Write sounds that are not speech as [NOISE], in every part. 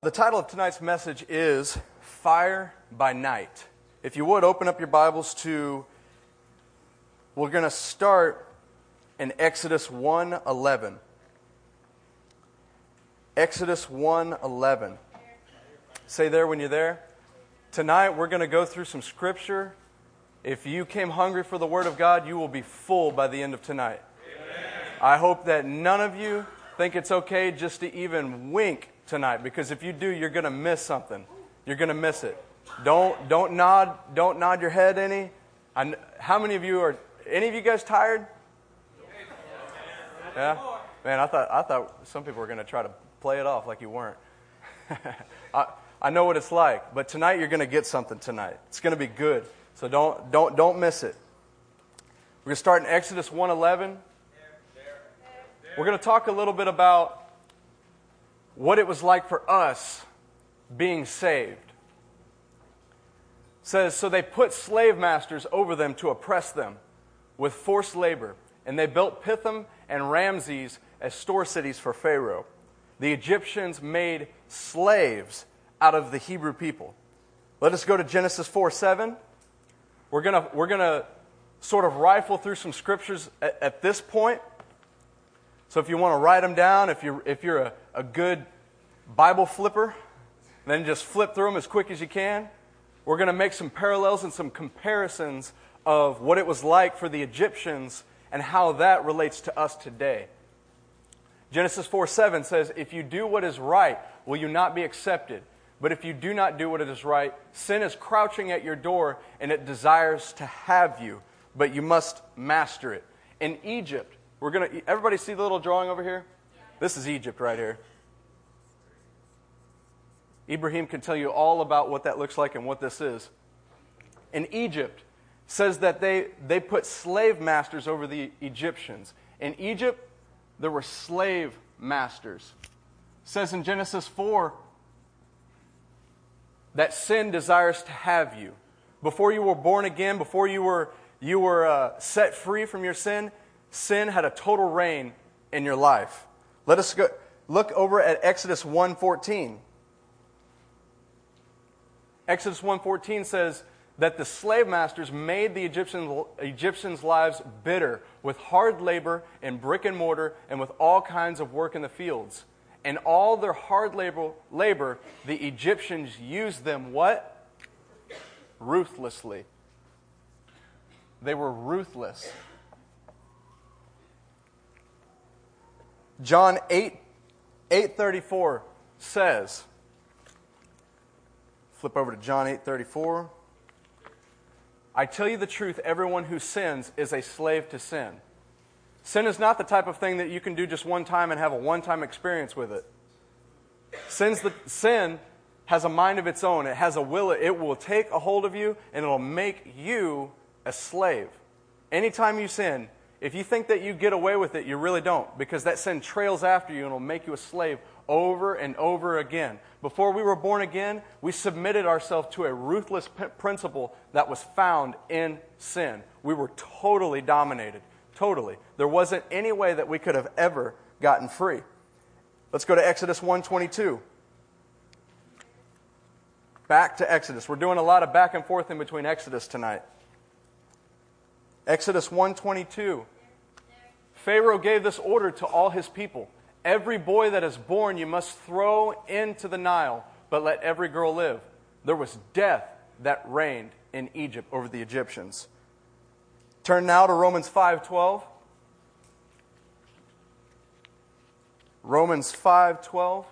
The title of tonight's message is Fire by Night. If you would open up your Bibles to we're going to start in Exodus 1:11. Exodus 1:11. Say there when you're there. Tonight we're going to go through some scripture. If you came hungry for the word of God, you will be full by the end of tonight. Amen. I hope that none of you think it's okay just to even wink tonight because if you do, you're going to miss something. You're going to miss it. Don't don't nod don't nod your head any. I, how many of you are any of you guys tired? Yeah, man. I thought I thought some people were going to try to play it off like you weren't. [LAUGHS] I, I know what it's like, but tonight you're going to get something tonight. It's going to be good. So don't don't don't miss it. We're going to start in Exodus 1:11. We're going to talk a little bit about what it was like for us being saved. It says, So they put slave masters over them to oppress them with forced labor, and they built Pithom and Ramses as store cities for Pharaoh. The Egyptians made slaves out of the Hebrew people. Let us go to Genesis 4 7. We're going to we're to sort of rifle through some scriptures at, at this point. So if you want to write them down, if you're, if you're a, a good Bible flipper, then just flip through them as quick as you can. We're going to make some parallels and some comparisons of what it was like for the Egyptians and how that relates to us today. Genesis 4 7 says, If you do what is right, will you not be accepted? But if you do not do what is right, sin is crouching at your door and it desires to have you, but you must master it. In Egypt, we're going to, everybody see the little drawing over here? This is Egypt right here. Ibrahim can tell you all about what that looks like and what this is. In Egypt, says that they, they put slave masters over the Egyptians. In Egypt, there were slave masters. Says in Genesis 4 that sin desires to have you. Before you were born again, before you were, you were uh, set free from your sin, sin had a total reign in your life. Let us go, look over at Exodus 1:14. Exodus 1:14 says that the slave masters made the Egyptian, Egyptians' lives bitter with hard labor and brick and mortar and with all kinds of work in the fields. And all their hard labor, labor the Egyptians used them what? Ruthlessly. They were ruthless. John 8, 834 says, flip over to John 8:34. I tell you the truth, everyone who sins is a slave to sin. Sin is not the type of thing that you can do just one time and have a one-time experience with it. Sin's the, sin has a mind of its own. It has a will. It will take a hold of you and it'll make you a slave. Anytime you sin, if you think that you get away with it, you really don't, because that sin trails after you and it will make you a slave over and over again. Before we were born again, we submitted ourselves to a ruthless p- principle that was found in sin. We were totally dominated. Totally. There wasn't any way that we could have ever gotten free. Let's go to Exodus 122. Back to Exodus. We're doing a lot of back and forth in between Exodus tonight. Exodus 122. Pharaoh gave this order to all his people. Every boy that is born you must throw into the Nile, but let every girl live. There was death that reigned in Egypt over the Egyptians. Turn now to Romans 5:12. Romans 5:12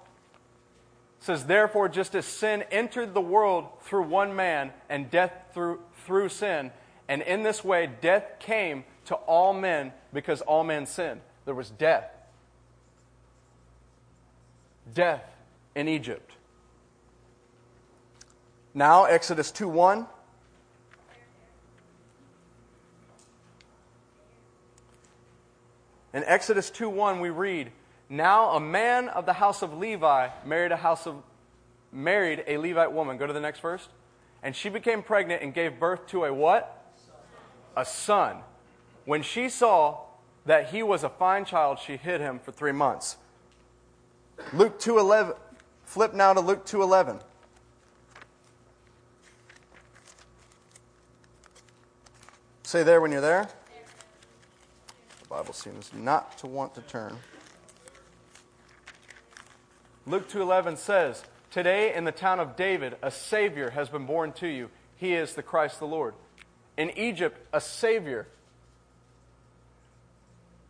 says therefore just as sin entered the world through one man and death through through sin and in this way, death came to all men because all men sinned. There was death. Death in Egypt. Now, Exodus 2 1. In Exodus 2 1, we read, Now a man of the house of Levi married a house of married a Levite woman. Go to the next verse. And she became pregnant and gave birth to a what? a son. When she saw that he was a fine child, she hid him for three months. Luke 2:11 Flip now to Luke 2:11. Say there when you're there. The Bible seems not to want to turn. Luke 2:11 says, "Today in the town of David a savior has been born to you. He is the Christ the Lord." In Egypt a savior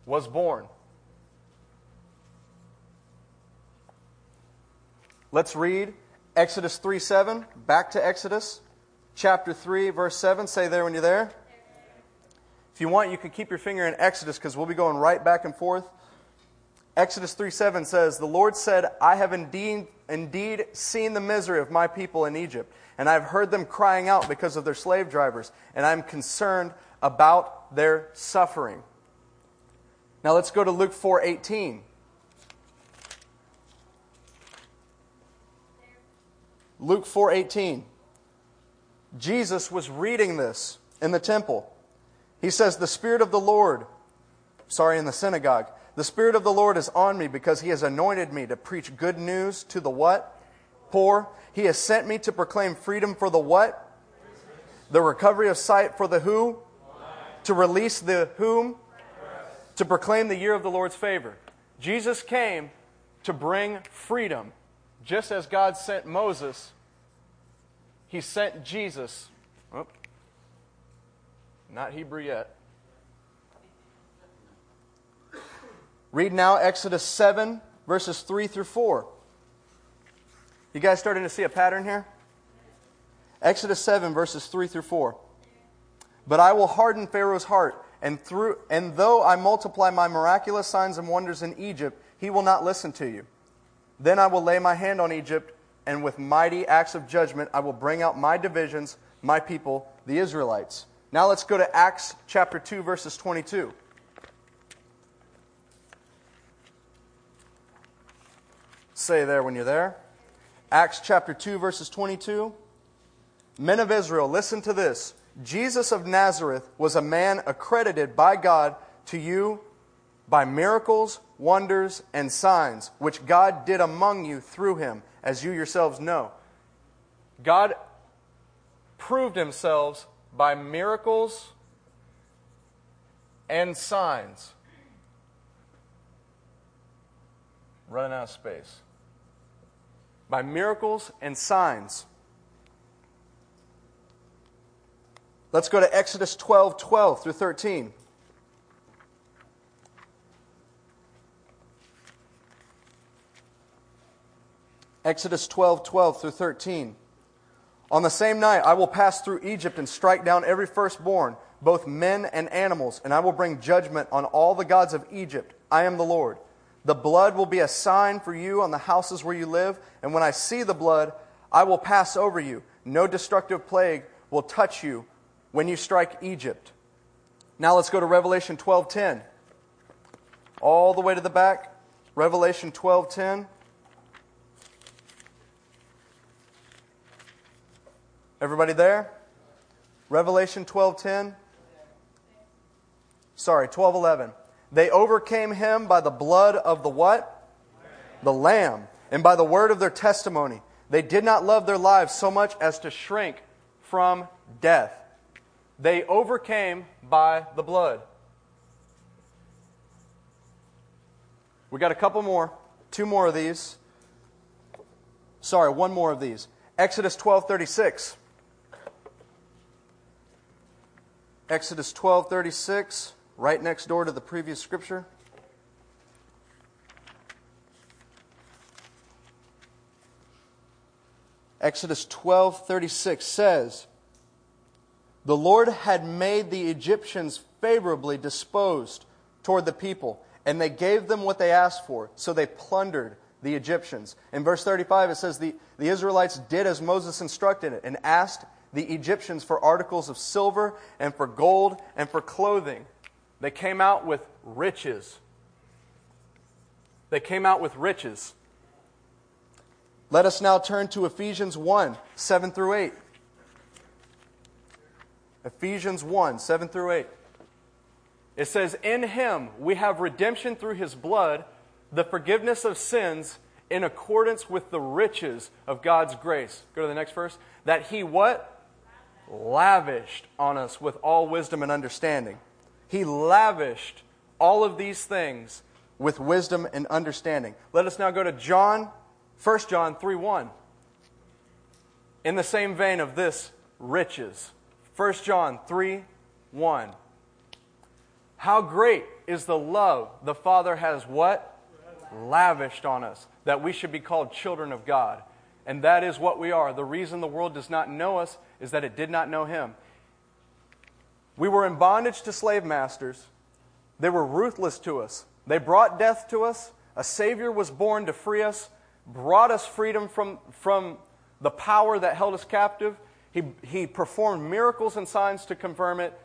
was born. Let's read Exodus 3 7, back to Exodus chapter 3, verse 7. Say there when you're there. If you want, you can keep your finger in Exodus because we'll be going right back and forth. Exodus 3 7 says, The Lord said, I have indeed, indeed seen the misery of my people in Egypt, and I've heard them crying out because of their slave drivers, and I'm concerned about their suffering. Now let's go to Luke 4 18. Luke 4:18. Jesus was reading this in the temple. He says, "The spirit of the Lord, sorry, in the synagogue, the spirit of the Lord is on me because he has anointed me to preach good news to the what? Poor. He has sent me to proclaim freedom for the what? The recovery of sight for the who? To release the whom? To proclaim the year of the Lord's favor. Jesus came to bring freedom just as God sent Moses, he sent Jesus. Not Hebrew yet. Read now Exodus 7, verses 3 through 4. You guys starting to see a pattern here? Exodus 7, verses 3 through 4. But I will harden Pharaoh's heart, and, through, and though I multiply my miraculous signs and wonders in Egypt, he will not listen to you. Then I will lay my hand on Egypt, and with mighty acts of judgment I will bring out my divisions, my people, the Israelites. Now let's go to Acts chapter 2, verses 22. Say there when you're there. Acts chapter 2, verses 22. Men of Israel, listen to this. Jesus of Nazareth was a man accredited by God to you by miracles, wonders, and signs, which God did among you through him, as you yourselves know. God proved himself by miracles and signs. Running out of space. By miracles and signs. Let's go to Exodus 12 12 through 13. Exodus 12, 12 through 13. On the same night, I will pass through Egypt and strike down every firstborn, both men and animals, and I will bring judgment on all the gods of Egypt. I am the Lord. The blood will be a sign for you on the houses where you live, and when I see the blood, I will pass over you. No destructive plague will touch you when you strike Egypt. Now let's go to Revelation 12:10. All the way to the back. Revelation 12:10. Everybody there? Revelation 12:10. Sorry, 12:11. They overcame him by the blood of the what? The lamb, and by the word of their testimony. They did not love their lives so much as to shrink from death. They overcame by the blood. We got a couple more, two more of these. Sorry, one more of these. Exodus 12:36. Exodus 12:36, right next door to the previous scripture. Exodus 12:36 says, "The Lord had made the Egyptians favorably disposed toward the people, and they gave them what they asked for, so they plundered the Egyptians." In verse 35 it says the, the Israelites did as Moses instructed it and asked the Egyptians for articles of silver and for gold and for clothing. They came out with riches. They came out with riches. Let us now turn to Ephesians 1 7 through 8. Ephesians 1 7 through 8. It says, In him we have redemption through his blood, the forgiveness of sins, in accordance with the riches of God's grace. Go to the next verse. That he what? Lavished on us with all wisdom and understanding. He lavished all of these things with wisdom and understanding. Let us now go to John, 1 John 3 1. In the same vein of this, riches. 1 John 3 1. How great is the love the Father has what? Lavished on us, that we should be called children of God. And that is what we are. The reason the world does not know us is that it did not know Him. We were in bondage to slave masters. They were ruthless to us. They brought death to us. A Savior was born to free us, brought us freedom from, from the power that held us captive. He, he performed miracles and signs to confirm it,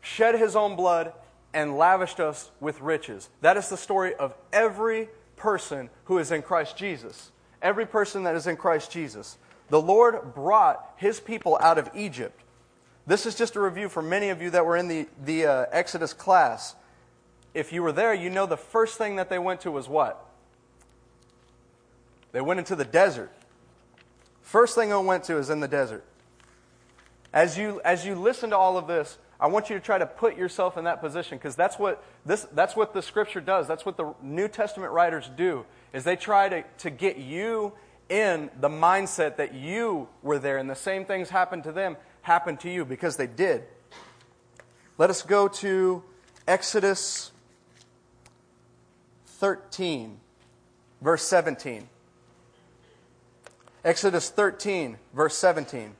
shed His own blood, and lavished us with riches. That is the story of every person who is in Christ Jesus. Every person that is in Christ Jesus. The Lord brought His people out of Egypt. This is just a review for many of you that were in the, the uh, Exodus class if you were there, you know the first thing that they went to was what? They went into the desert. First thing they went to is in the desert. As you, as you listen to all of this, I want you to try to put yourself in that position because that's what, this, that's what the scripture does. That's what the New Testament writers do, is they try to, to get you in the mindset that you were there and the same things happened to them happened to you because they did. Let us go to Exodus 13, verse 17. Exodus 13, verse 17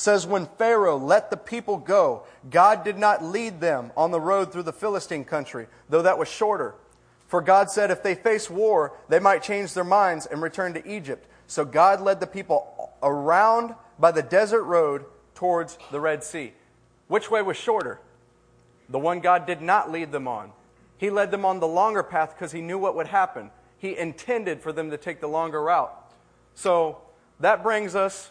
says, When Pharaoh let the people go, God did not lead them on the road through the Philistine country, though that was shorter. For God said, If they face war, they might change their minds and return to Egypt. So God led the people around by the desert road towards the Red Sea. Which way was shorter? The one God did not lead them on. He led them on the longer path because he knew what would happen. He intended for them to take the longer route. So that brings us,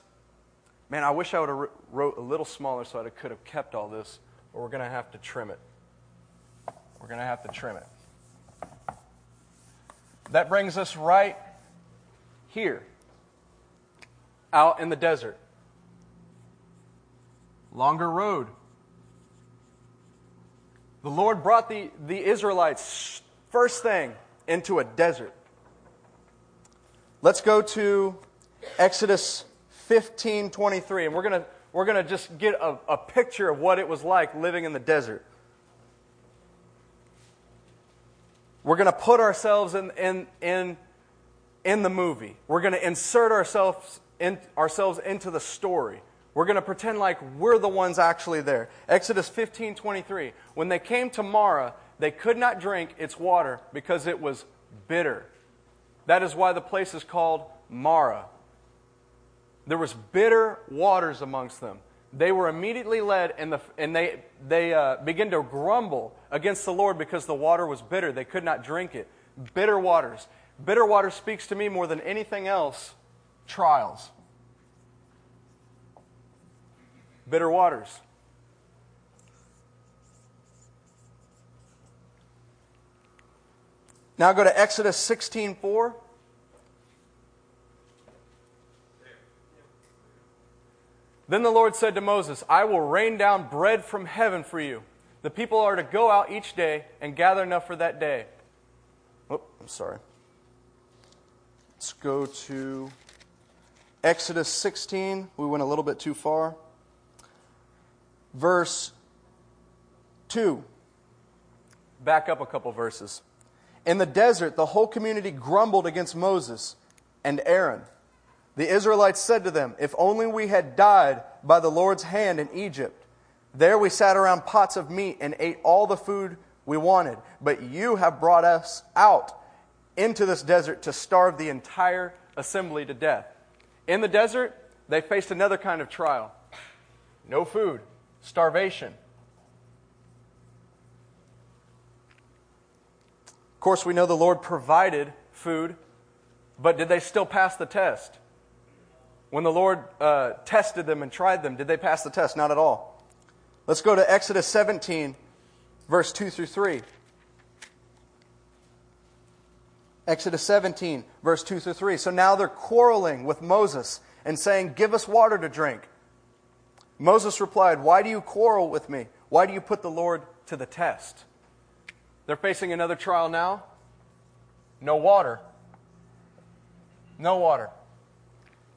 man, I wish I would have wrote a little smaller so I could have kept all this, but we're going to have to trim it. We're going to have to trim it. That brings us right here, out in the desert. Longer road. The Lord brought the, the Israelites first thing into a desert. Let's go to Exodus 15 23, and we're going to we're to just get a, a picture of what it was like living in the desert. We're going to put ourselves in, in, in, in the movie. We're going to insert ourselves, in, ourselves into the story. We're going to pretend like we're the ones actually there. Exodus 15 23. When they came to Marah, they could not drink its water because it was bitter. That is why the place is called Marah. There was bitter waters amongst them. They were immediately led, and, the, and they, they uh, began to grumble against the Lord because the water was bitter. They could not drink it. Bitter waters. Bitter water speaks to me more than anything else trials. bitter waters. Now go to Exodus 16:4. Then the Lord said to Moses, I will rain down bread from heaven for you. The people are to go out each day and gather enough for that day. Oh, I'm sorry. Let's go to Exodus 16. We went a little bit too far verse 2. Back up a couple verses. In the desert, the whole community grumbled against Moses and Aaron. The Israelites said to them, If only we had died by the Lord's hand in Egypt. There we sat around pots of meat and ate all the food we wanted. But you have brought us out into this desert to starve the entire assembly to death. In the desert, they faced another kind of trial no food, starvation. Of course, we know the Lord provided food, but did they still pass the test? When the Lord uh, tested them and tried them, did they pass the test? Not at all. Let's go to Exodus 17, verse 2 through 3. Exodus 17, verse 2 through 3. So now they're quarreling with Moses and saying, Give us water to drink. Moses replied, Why do you quarrel with me? Why do you put the Lord to the test? They're facing another trial now. No water. No water.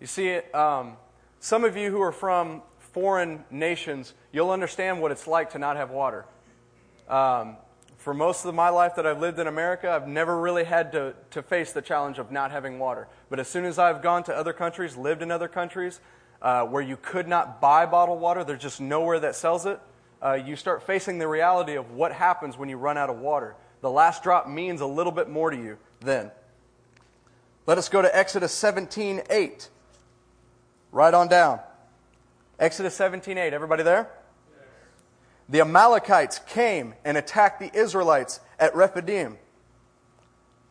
You see, um, some of you who are from foreign nations, you'll understand what it's like to not have water. Um, for most of my life that I've lived in America, I've never really had to, to face the challenge of not having water. But as soon as I've gone to other countries, lived in other countries, uh, where you could not buy bottled water, there's just nowhere that sells it, uh, you start facing the reality of what happens when you run out of water. The last drop means a little bit more to you then. Let us go to Exodus 17 8. Right on down. Exodus 17 8. Everybody there? the Amalekites came and attacked the Israelites at Rephidim.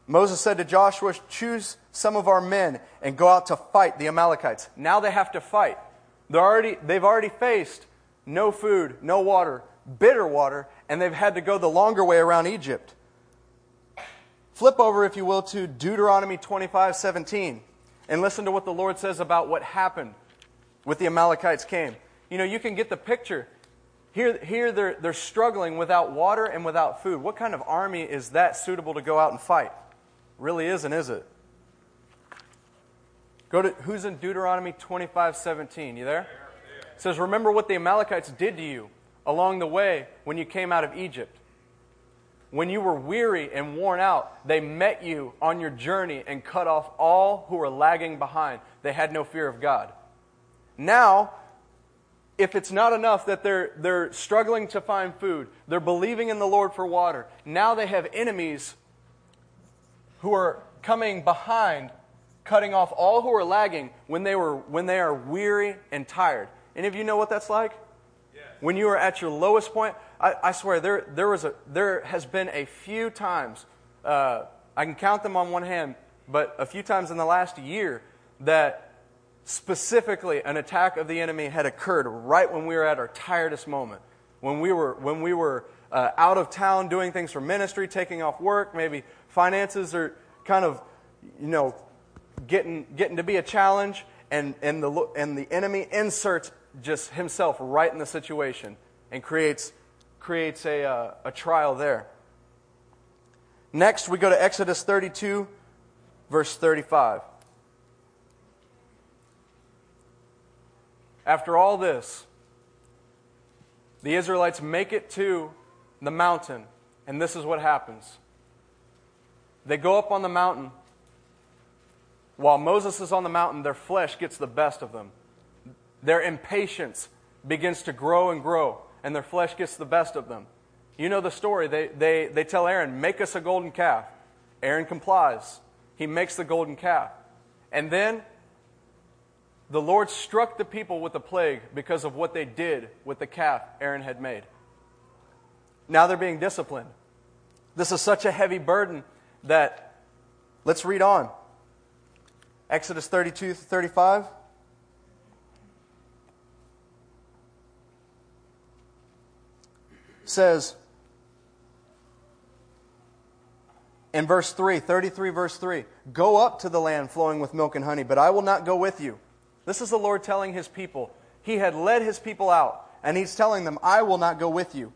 Moses said to Joshua, Choose some of our men and go out to fight the Amalekites. Now they have to fight. They're already, they've already faced no food, no water, bitter water, and they've had to go the longer way around Egypt. Flip over, if you will, to Deuteronomy 25 17 and listen to what the Lord says about what happened with the Amalekites came. You know, you can get the picture. Here, here they're, they're struggling without water and without food. What kind of army is that suitable to go out and fight? Really isn't, is it? Go to who's in Deuteronomy 25 17. You there? It says, Remember what the Amalekites did to you along the way when you came out of Egypt. When you were weary and worn out, they met you on your journey and cut off all who were lagging behind. They had no fear of God. Now, if it's not enough that they're, they're struggling to find food, they're believing in the Lord for water, now they have enemies who are coming behind, cutting off all who are lagging when they, were, when they are weary and tired. Any of you know what that's like? Yes. When you are at your lowest point, I, I, swear there, there, was a, there has been a few times, uh, I can count them on one hand, but a few times in the last year that specifically an attack of the enemy had occurred right when we were at our tiredest moment. When we were, when we were uh, out of town doing things for ministry, taking off work, maybe finances are kind of, you know, getting, getting to be a challenge, and, and, the, and the enemy inserts just himself right in the situation and creates, creates a, uh, a trial there. Next, we go to Exodus 32, verse 35. After all this, the Israelites make it to the mountain, and this is what happens. They go up on the mountain. While Moses is on the mountain, their flesh gets the best of them. Their impatience begins to grow and grow, and their flesh gets the best of them. You know the story. They, they, they tell Aaron, Make us a golden calf. Aaron complies. He makes the golden calf. And then the Lord struck the people with a plague because of what they did with the calf Aaron had made. Now they're being disciplined. This is such a heavy burden that, let's read on. Exodus 32 35. Says in verse 3, 33 verse 3, Go up to the land flowing with milk and honey, but I will not go with you. This is the Lord telling his people. He had led his people out, and he's telling them, I will not go with you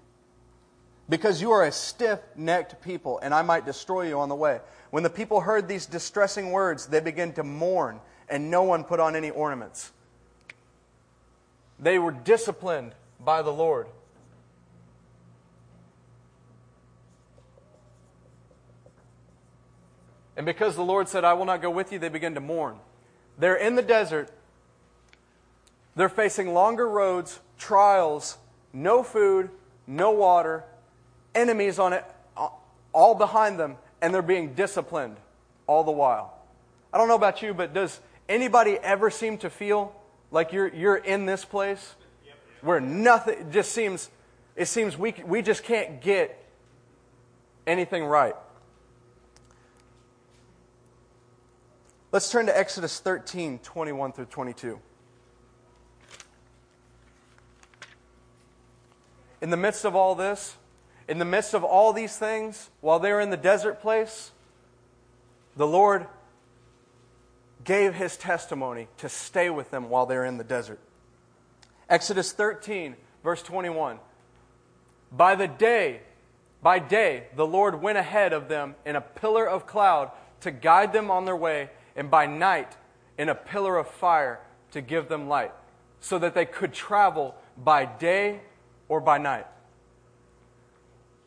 because you are a stiff necked people, and I might destroy you on the way. When the people heard these distressing words, they began to mourn, and no one put on any ornaments. They were disciplined by the Lord. And because the Lord said, I will not go with you, they begin to mourn. They're in the desert, they're facing longer roads, trials, no food, no water, enemies on it, all behind them, and they're being disciplined all the while. I don't know about you, but does anybody ever seem to feel like you're, you're in this place where nothing just seems, it seems we, we just can't get anything right? Let's turn to Exodus 13, 21 through 22. in the midst of all this, in the midst of all these things, while they're in the desert place, the Lord gave his testimony to stay with them while they're in the desert. Exodus 13, verse 21. By the day, by day, the Lord went ahead of them in a pillar of cloud to guide them on their way, and by night in a pillar of fire to give them light, so that they could travel by day or by night.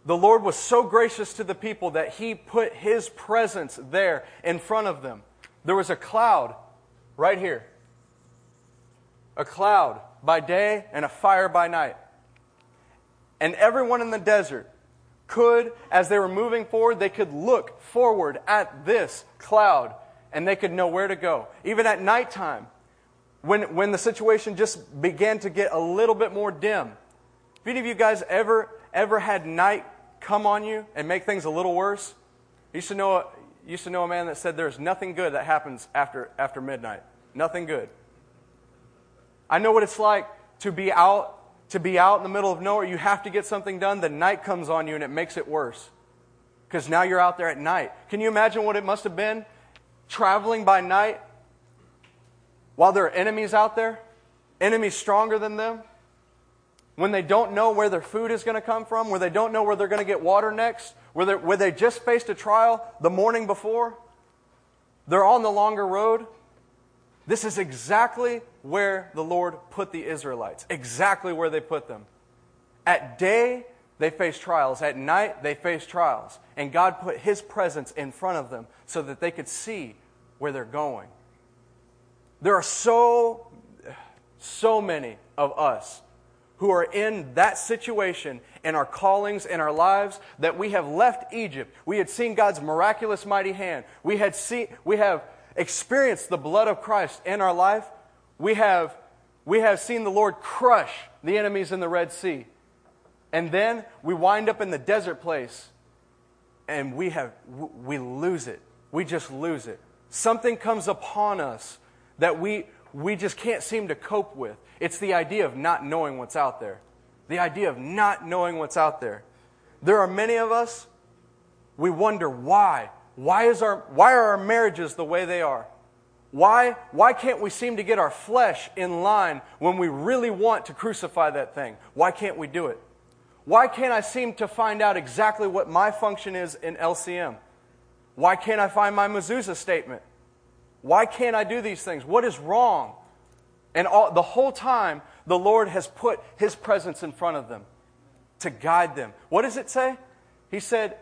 The Lord was so gracious to the people that He put His presence there in front of them. There was a cloud right here, a cloud by day and a fire by night. And everyone in the desert could, as they were moving forward, they could look forward at this cloud and they could know where to go. Even at nighttime, when, when the situation just began to get a little bit more dim. Have any of you guys ever, ever had night come on you and make things a little worse? Used to know, used to know a man that said there's nothing good that happens after, after midnight. Nothing good. I know what it's like to be out to be out in the middle of nowhere. You have to get something done. The night comes on you and it makes it worse. Because now you're out there at night. Can you imagine what it must have been traveling by night while there are enemies out there? Enemies stronger than them? When they don't know where their food is going to come from, where they don't know where they're going to get water next, where, where they just faced a trial the morning before, they're on the longer road. This is exactly where the Lord put the Israelites, exactly where they put them. At day, they face trials. At night, they face trials. And God put His presence in front of them so that they could see where they're going. There are so, so many of us who are in that situation in our callings in our lives that we have left Egypt. We had seen God's miraculous mighty hand. We had seen we have experienced the blood of Christ in our life, we have, we have seen the Lord crush the enemies in the Red Sea. And then we wind up in the desert place and we, have, we lose it. We just lose it. Something comes upon us that we, we just can't seem to cope with. It's the idea of not knowing what's out there. The idea of not knowing what's out there. There are many of us, we wonder why. Why, is our, why are our marriages the way they are? Why, why can't we seem to get our flesh in line when we really want to crucify that thing? Why can't we do it? Why can't I seem to find out exactly what my function is in LCM? Why can't I find my mezuzah statement? Why can't I do these things? What is wrong? And all, the whole time, the Lord has put His presence in front of them to guide them. What does it say? He said,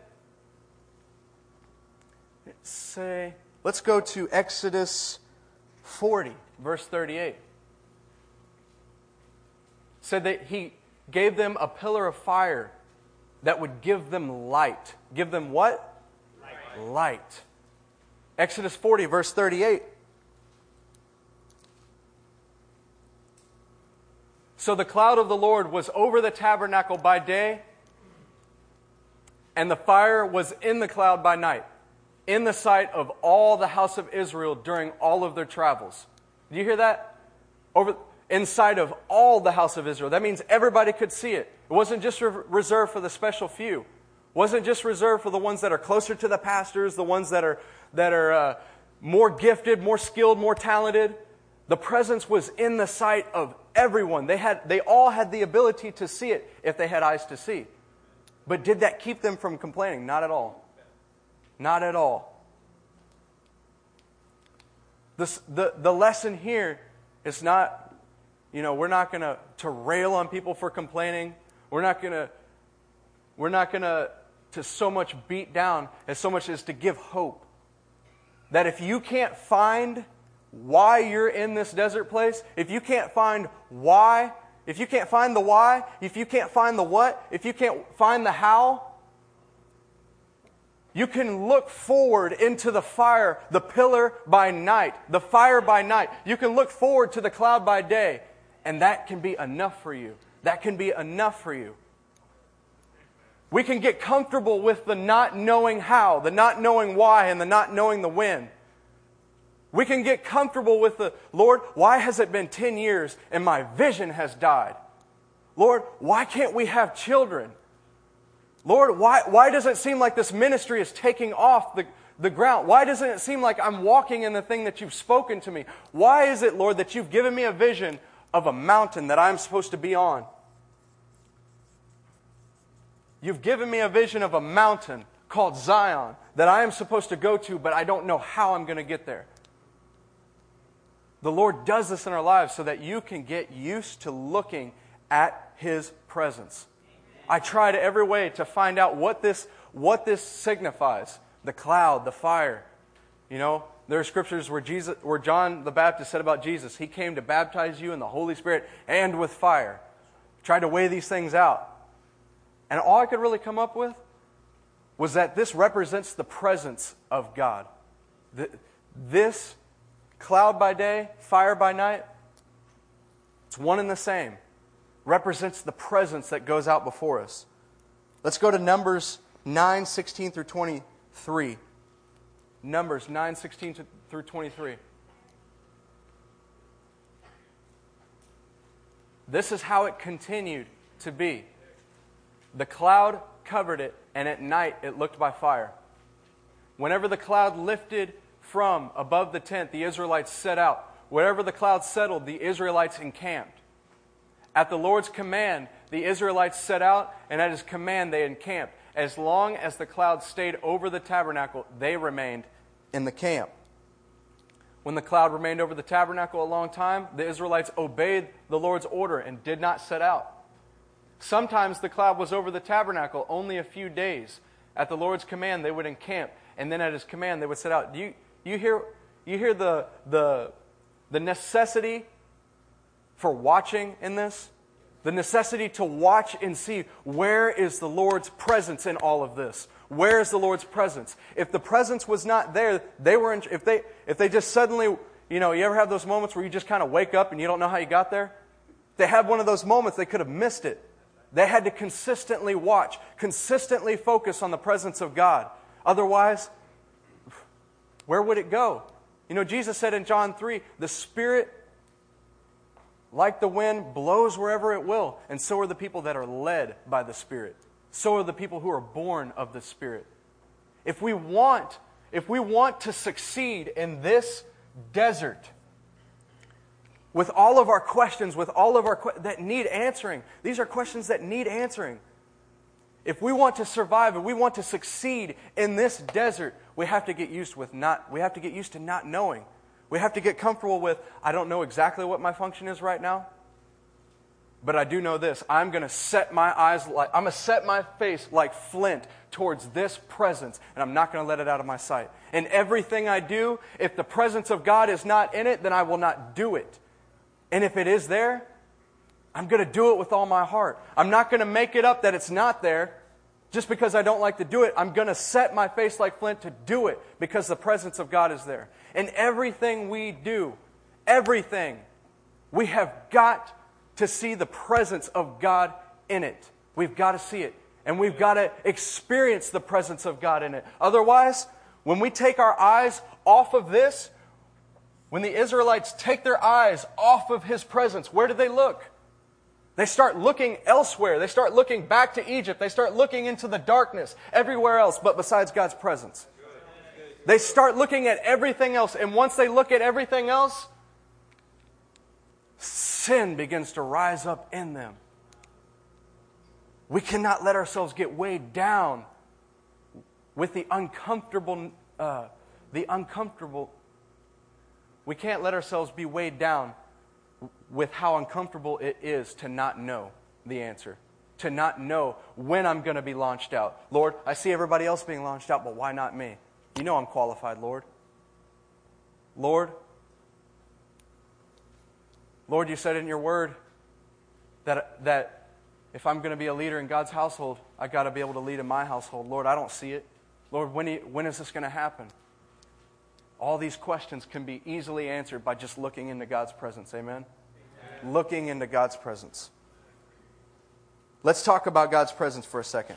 say, let's go to Exodus 40, verse 38. Said that he gave them a pillar of fire that would give them light. Give them what? Light. light. Exodus 40, verse 38. So the cloud of the Lord was over the tabernacle by day, and the fire was in the cloud by night in the sight of all the house of Israel during all of their travels. Do you hear that? Over inside of all the house of Israel. That means everybody could see it. It wasn't just re- reserved for the special few. It wasn't just reserved for the ones that are closer to the pastors, the ones that are that are uh, more gifted, more skilled, more talented. The presence was in the sight of everyone. They had they all had the ability to see it if they had eyes to see. But did that keep them from complaining? Not at all. Not at all. This, the, the lesson here is not, you know, we're not going to to rail on people for complaining. We're not going to we're not going to to so much beat down as so much as to give hope. That if you can't find why you're in this desert place, if you can't find why, if you can't find the why, if you can't find the what, if you can't find the how, you can look forward into the fire, the pillar by night, the fire by night. You can look forward to the cloud by day, and that can be enough for you. That can be enough for you. We can get comfortable with the not knowing how, the not knowing why, and the not knowing the when. We can get comfortable with the Lord, why has it been 10 years and my vision has died? Lord, why can't we have children? Lord, why, why does it seem like this ministry is taking off the, the ground? Why doesn't it seem like I'm walking in the thing that you've spoken to me? Why is it, Lord, that you've given me a vision of a mountain that I'm supposed to be on? You've given me a vision of a mountain called Zion that I am supposed to go to, but I don't know how I'm going to get there. The Lord does this in our lives so that you can get used to looking at His presence. I tried every way to find out what this, what this signifies the cloud, the fire. You know, there are scriptures where, Jesus, where John the Baptist said about Jesus, He came to baptize you in the Holy Spirit and with fire. Tried to weigh these things out. And all I could really come up with was that this represents the presence of God. This cloud by day, fire by night, it's one and the same. Represents the presence that goes out before us. Let's go to Numbers 9 16 through 23. Numbers 9 16 through 23. This is how it continued to be. The cloud covered it, and at night it looked by fire. Whenever the cloud lifted from above the tent, the Israelites set out. Wherever the cloud settled, the Israelites encamped. At the Lord's command, the Israelites set out, and at his command, they encamped. As long as the cloud stayed over the tabernacle, they remained in the camp. When the cloud remained over the tabernacle a long time, the Israelites obeyed the Lord's order and did not set out. Sometimes the cloud was over the tabernacle only a few days. At the Lord's command, they would encamp, and then at his command, they would set out. Do you, you hear, you hear the, the, the necessity for watching in this? The necessity to watch and see where is the Lord's presence in all of this? Where is the Lord's presence? If the presence was not there, they were in, if they if they just suddenly, you know, you ever have those moments where you just kind of wake up and you don't know how you got there? They had one of those moments, they could have missed it. They had to consistently watch, consistently focus on the presence of God. Otherwise, where would it go? You know, Jesus said in John 3 the Spirit, like the wind, blows wherever it will, and so are the people that are led by the Spirit. So are the people who are born of the Spirit. If we want, if we want to succeed in this desert, with all of our questions, with all of our que- that need answering. These are questions that need answering. If we want to survive and we want to succeed in this desert, we have to get used with not we have to get used to not knowing. We have to get comfortable with I don't know exactly what my function is right now. But I do know this. I'm going to set my eyes like I'm going to set my face like flint towards this presence and I'm not going to let it out of my sight. And everything I do, if the presence of God is not in it, then I will not do it. And if it is there, I'm going to do it with all my heart. I'm not going to make it up that it's not there just because I don't like to do it. I'm going to set my face like flint to do it because the presence of God is there. And everything we do, everything, we have got to see the presence of God in it. We've got to see it. And we've got to experience the presence of God in it. Otherwise, when we take our eyes off of this, when the Israelites take their eyes off of his presence, where do they look? They start looking elsewhere. They start looking back to Egypt. They start looking into the darkness everywhere else but besides God's presence. They start looking at everything else. And once they look at everything else, sin begins to rise up in them. We cannot let ourselves get weighed down with the uncomfortable, uh, the uncomfortable we can't let ourselves be weighed down with how uncomfortable it is to not know the answer, to not know when I'm going to be launched out. Lord, I see everybody else being launched out, but why not me? You know I'm qualified, Lord. Lord, Lord, you said in your word that, that if I'm going to be a leader in God's household, I've got to be able to lead in my household. Lord, I don't see it. Lord, when, when is this going to happen? All these questions can be easily answered by just looking into God's presence. Amen? Amen? Looking into God's presence. Let's talk about God's presence for a second.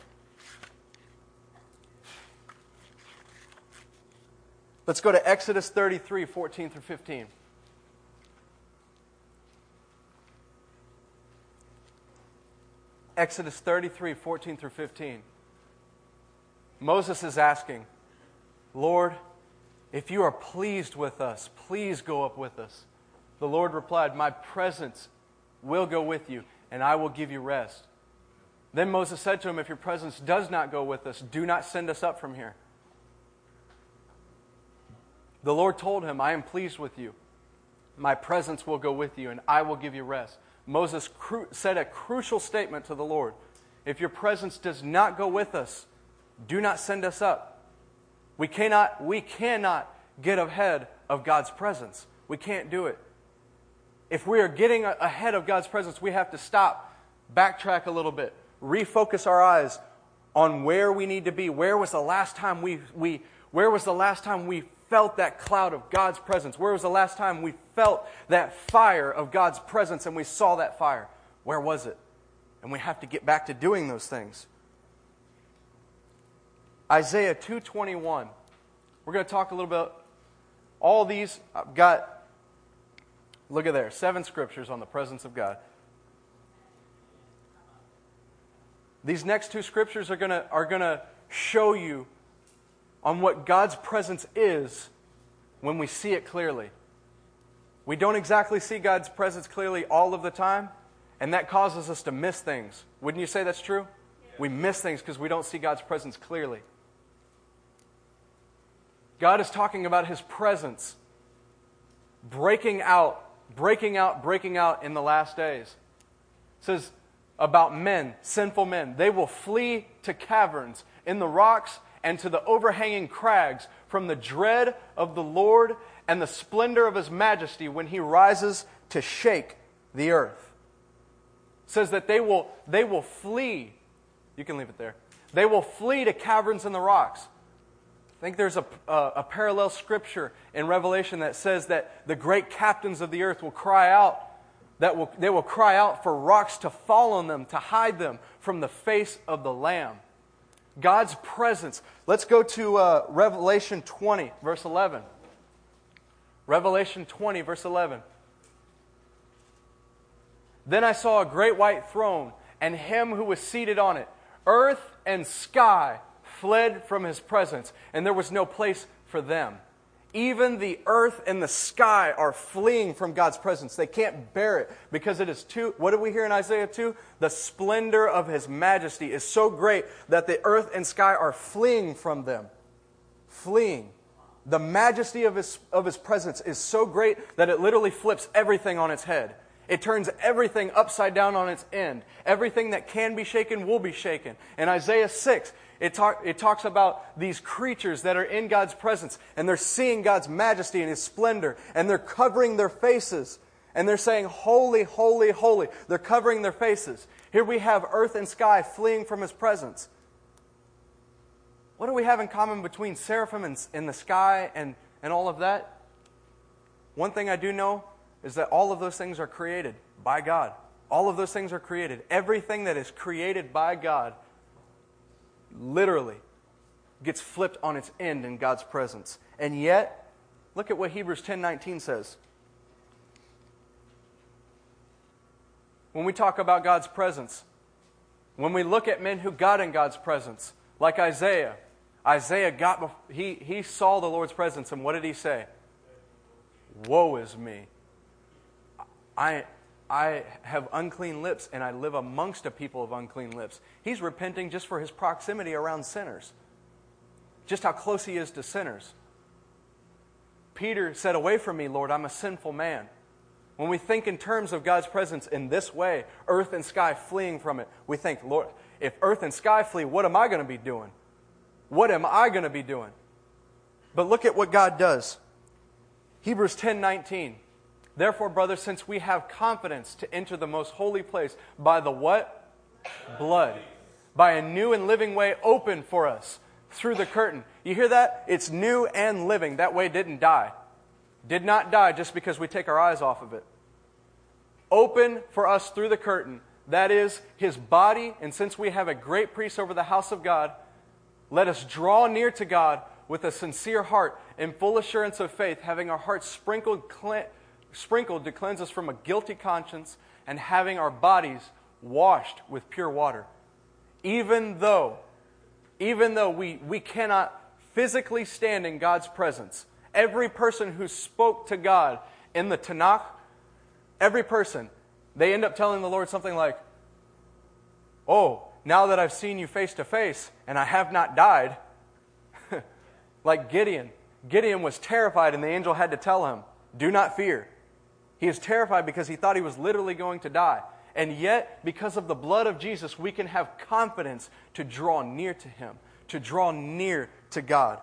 Let's go to Exodus 33 14 through 15. Exodus 33 14 through 15. Moses is asking, Lord, if you are pleased with us, please go up with us. The Lord replied, My presence will go with you, and I will give you rest. Then Moses said to him, If your presence does not go with us, do not send us up from here. The Lord told him, I am pleased with you. My presence will go with you, and I will give you rest. Moses cru- said a crucial statement to the Lord If your presence does not go with us, do not send us up. We cannot, we cannot get ahead of God's presence. We can't do it. If we are getting ahead of God's presence, we have to stop, backtrack a little bit, refocus our eyes on where we need to be. Where was the last time we, we where was the last time we felt that cloud of God's presence? Where was the last time we felt that fire of God's presence and we saw that fire? Where was it? And we have to get back to doing those things. Isaiah 221. We're going to talk a little bit all these I've got look at there, seven scriptures on the presence of God. These next two scriptures are going to are going to show you on what God's presence is when we see it clearly. We don't exactly see God's presence clearly all of the time, and that causes us to miss things. Wouldn't you say that's true? We miss things because we don't see God's presence clearly. God is talking about his presence breaking out, breaking out, breaking out in the last days. It says about men, sinful men, they will flee to caverns in the rocks and to the overhanging crags from the dread of the Lord and the splendor of his majesty when he rises to shake the earth. It says that they will, they will flee. You can leave it there. They will flee to caverns in the rocks. I think there's a, a, a, parallel scripture in Revelation that says that the great captains of the earth will cry out, that will, they will cry out for rocks to fall on them, to hide them from the face of the Lamb. God's presence. Let's go to uh, Revelation 20, verse 11. Revelation 20, verse 11. Then I saw a great white throne, and him who was seated on it. Earth and sky fled from his presence, and there was no place for them. Even the earth and the sky are fleeing from God's presence. They can't bear it because it is too. What do we hear in Isaiah 2? The splendor of his majesty is so great that the earth and sky are fleeing from them. Fleeing. The majesty of his, of his presence is so great that it literally flips everything on its head. It turns everything upside down on its end. Everything that can be shaken will be shaken. In Isaiah 6, it, talk, it talks about these creatures that are in God's presence and they're seeing God's majesty and His splendor and they're covering their faces and they're saying, Holy, holy, holy. They're covering their faces. Here we have earth and sky fleeing from His presence. What do we have in common between seraphim and, in the sky and, and all of that? One thing I do know is that all of those things are created by God. All of those things are created. Everything that is created by God literally gets flipped on its end in God's presence. And yet, look at what Hebrews 10:19 says. When we talk about God's presence, when we look at men who got in God's presence, like Isaiah, Isaiah got he he saw the Lord's presence and what did he say? Woe is me. I I have unclean lips and I live amongst a people of unclean lips. He's repenting just for his proximity around sinners, just how close he is to sinners. Peter said, Away from me, Lord, I'm a sinful man. When we think in terms of God's presence in this way, earth and sky fleeing from it, we think, Lord, if earth and sky flee, what am I going to be doing? What am I going to be doing? But look at what God does. Hebrews 10 19. Therefore, brothers, since we have confidence to enter the most holy place by the what? Blood. By a new and living way open for us through the curtain. You hear that? It's new and living. That way didn't die. Did not die just because we take our eyes off of it. Open for us through the curtain. That is his body. And since we have a great priest over the house of God, let us draw near to God with a sincere heart and full assurance of faith, having our hearts sprinkled, sprinkled to cleanse us from a guilty conscience and having our bodies washed with pure water. Even though, even though we, we cannot physically stand in God's presence. Every person who spoke to God in the Tanakh, every person, they end up telling the Lord something like, Oh, now that I've seen you face to face and I have not died, [LAUGHS] like Gideon. Gideon was terrified, and the angel had to tell him, Do not fear. He is terrified because he thought he was literally going to die. And yet, because of the blood of Jesus, we can have confidence to draw near to him, to draw near to God.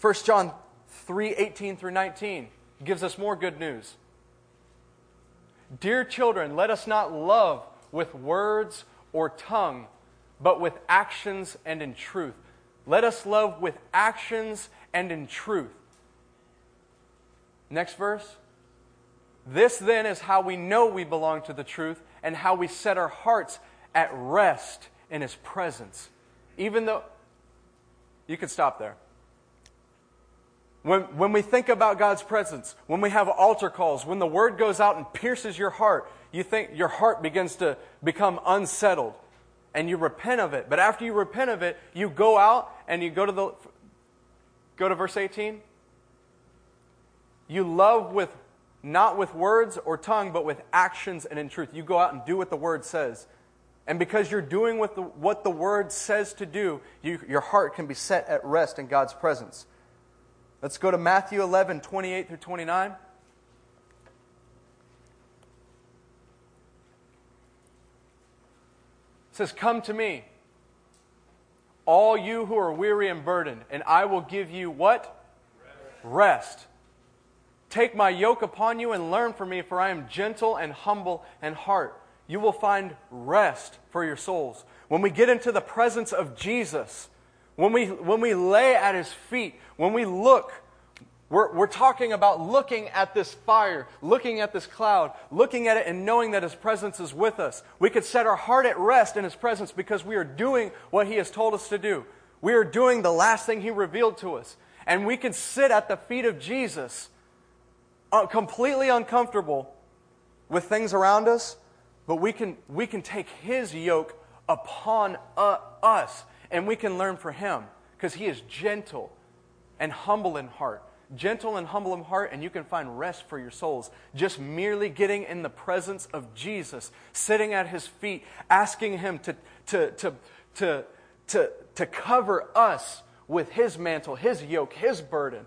1 John 3 18 through 19 gives us more good news. Dear children, let us not love with words or tongue, but with actions and in truth. Let us love with actions and in truth. Next verse. This then is how we know we belong to the truth and how we set our hearts at rest in His presence. Even though, you could stop there. When, when we think about God's presence, when we have altar calls, when the word goes out and pierces your heart, you think your heart begins to become unsettled and you repent of it. But after you repent of it, you go out and you go to the go to verse 18. You love with not with words or tongue, but with actions and in truth. You go out and do what the word says. And because you're doing what the, what the word says to do, you, your heart can be set at rest in God's presence. Let's go to Matthew 11, 28 through 29. It says, Come to me, all you who are weary and burdened, and I will give you what? Rest. Rest. Take my yoke upon you and learn from me, for I am gentle and humble in heart. You will find rest for your souls. When we get into the presence of Jesus, when we, when we lay at his feet, when we look, we're, we're talking about looking at this fire, looking at this cloud, looking at it and knowing that his presence is with us. We could set our heart at rest in his presence because we are doing what he has told us to do. We are doing the last thing he revealed to us. And we can sit at the feet of Jesus completely uncomfortable with things around us, but we can, we can take His yoke upon uh, us and we can learn from Him because He is gentle and humble in heart. Gentle and humble in heart, and you can find rest for your souls. Just merely getting in the presence of Jesus, sitting at His feet, asking Him to, to, to, to, to, to cover us with His mantle, His yoke, His burden.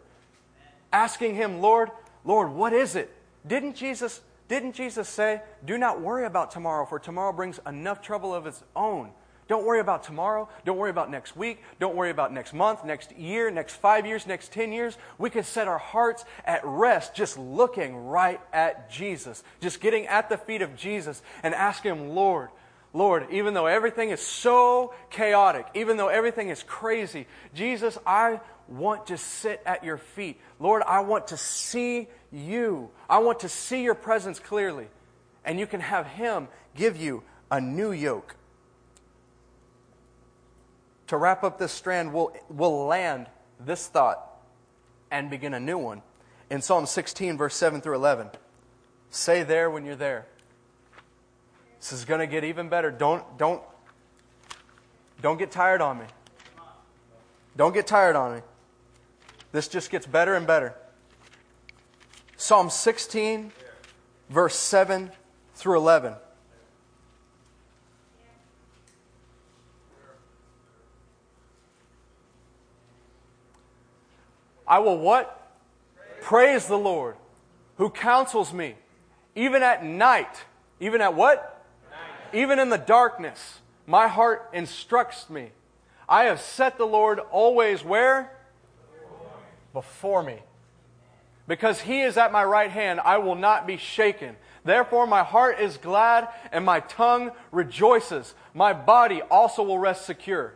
Asking Him, Lord, Lord, what is it? Didn't Jesus, didn't Jesus say, Do not worry about tomorrow, for tomorrow brings enough trouble of its own? Don't worry about tomorrow. Don't worry about next week. Don't worry about next month, next year, next five years, next 10 years. We can set our hearts at rest just looking right at Jesus, just getting at the feet of Jesus and asking Him, Lord, Lord, even though everything is so chaotic, even though everything is crazy, Jesus, I want to sit at your feet. Lord, I want to see you. I want to see your presence clearly. And you can have Him give you a new yoke. To wrap up this strand, we'll, we'll land this thought and begin a new one in Psalm 16, verse 7 through 11. Say there when you're there. This is going to get even better. Don't, don't, don't get tired on me. Don't get tired on me. This just gets better and better. Psalm 16, verse 7 through 11. I will what? Praise the Lord who counsels me, even at night. Even at what? Night. Even in the darkness, my heart instructs me. I have set the Lord always where? Before me. Because he is at my right hand, I will not be shaken. Therefore, my heart is glad and my tongue rejoices. My body also will rest secure.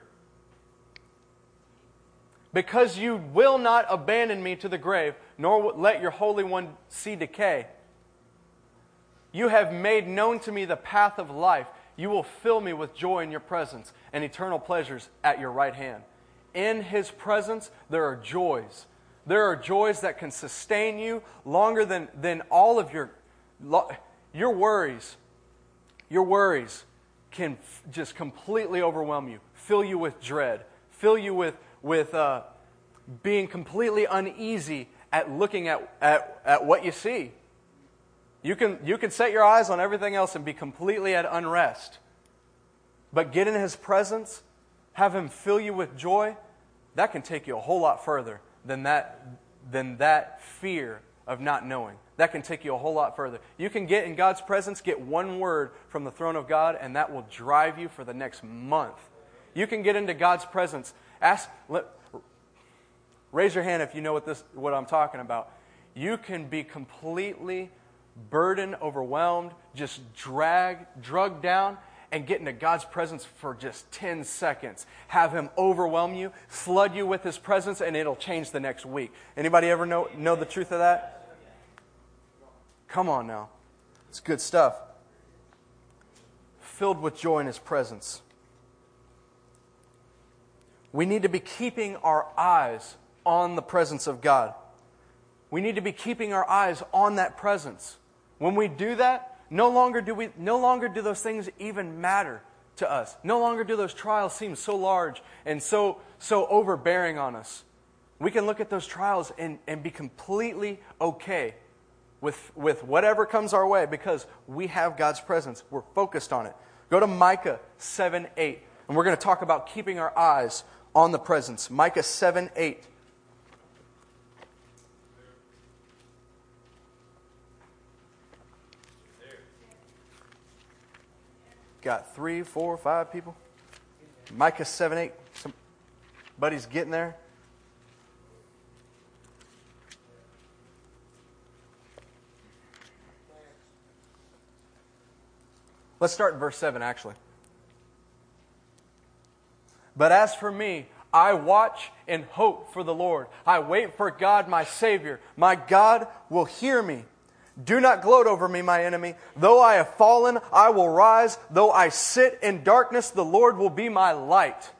Because you will not abandon me to the grave, nor let your Holy One see decay. You have made known to me the path of life. You will fill me with joy in your presence and eternal pleasures at your right hand. In his presence, there are joys there are joys that can sustain you longer than, than all of your, your worries. Your worries can f- just completely overwhelm you, fill you with dread, fill you with, with uh, being completely uneasy at looking at, at, at what you see. You can, you can set your eyes on everything else and be completely at unrest. But get in His presence, have Him fill you with joy, that can take you a whole lot further than that, than that fear of not knowing. That can take you a whole lot further. You can get in God's presence, get one word from the throne of God, and that will drive you for the next month. You can get into God's presence. Ask, let, raise your hand if you know what, this, what I'm talking about. You can be completely burdened, overwhelmed, just drag, drugged down, and get into God's presence for just 10 seconds. Have Him overwhelm you, flood you with His presence, and it'll change the next week. Anybody ever know, know the truth of that? Come on now. It's good stuff. Filled with joy in His presence. We need to be keeping our eyes on the presence of God. We need to be keeping our eyes on that presence. When we do that, no longer do we no longer do those things even matter to us. No longer do those trials seem so large and so so overbearing on us. We can look at those trials and, and be completely okay with, with whatever comes our way because we have God's presence. We're focused on it. Go to Micah 7 8, and we're going to talk about keeping our eyes on the presence. Micah 7 8. Got three, four, five people. Micah 7 8. Somebody's getting there. Let's start in verse 7, actually. But as for me, I watch and hope for the Lord. I wait for God, my Savior. My God will hear me. Do not gloat over me, my enemy. Though I have fallen, I will rise. Though I sit in darkness, the Lord will be my light.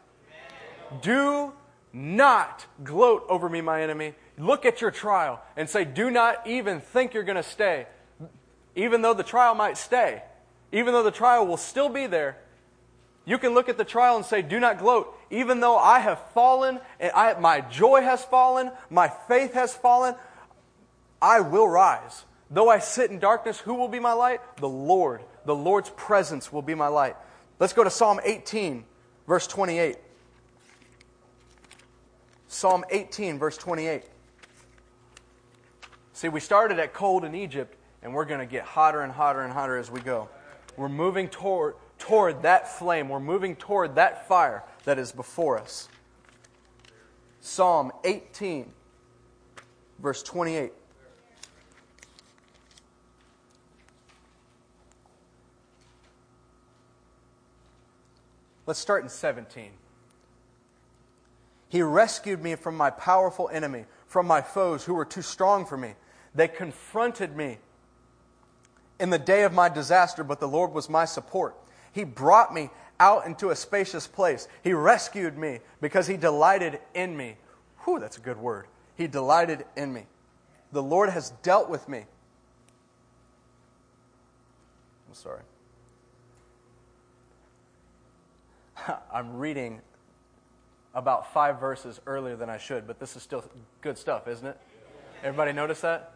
Do not gloat over me, my enemy. Look at your trial and say, Do not even think you're going to stay. Even though the trial might stay, even though the trial will still be there, you can look at the trial and say, Do not gloat. Even though I have fallen, and I, my joy has fallen, my faith has fallen, I will rise. Though I sit in darkness, who will be my light? The Lord. The Lord's presence will be my light. Let's go to Psalm 18, verse 28. Psalm 18, verse 28. See, we started at cold in Egypt, and we're going to get hotter and hotter and hotter as we go. We're moving toward, toward that flame. We're moving toward that fire that is before us. Psalm 18, verse 28. Let's start in 17. He rescued me from my powerful enemy, from my foes who were too strong for me. They confronted me in the day of my disaster, but the Lord was my support. He brought me out into a spacious place. He rescued me because he delighted in me. Whew, that's a good word. He delighted in me. The Lord has dealt with me. I'm sorry. [LAUGHS] I'm reading about five verses earlier than I should, but this is still good stuff, isn't it? Everybody notice that?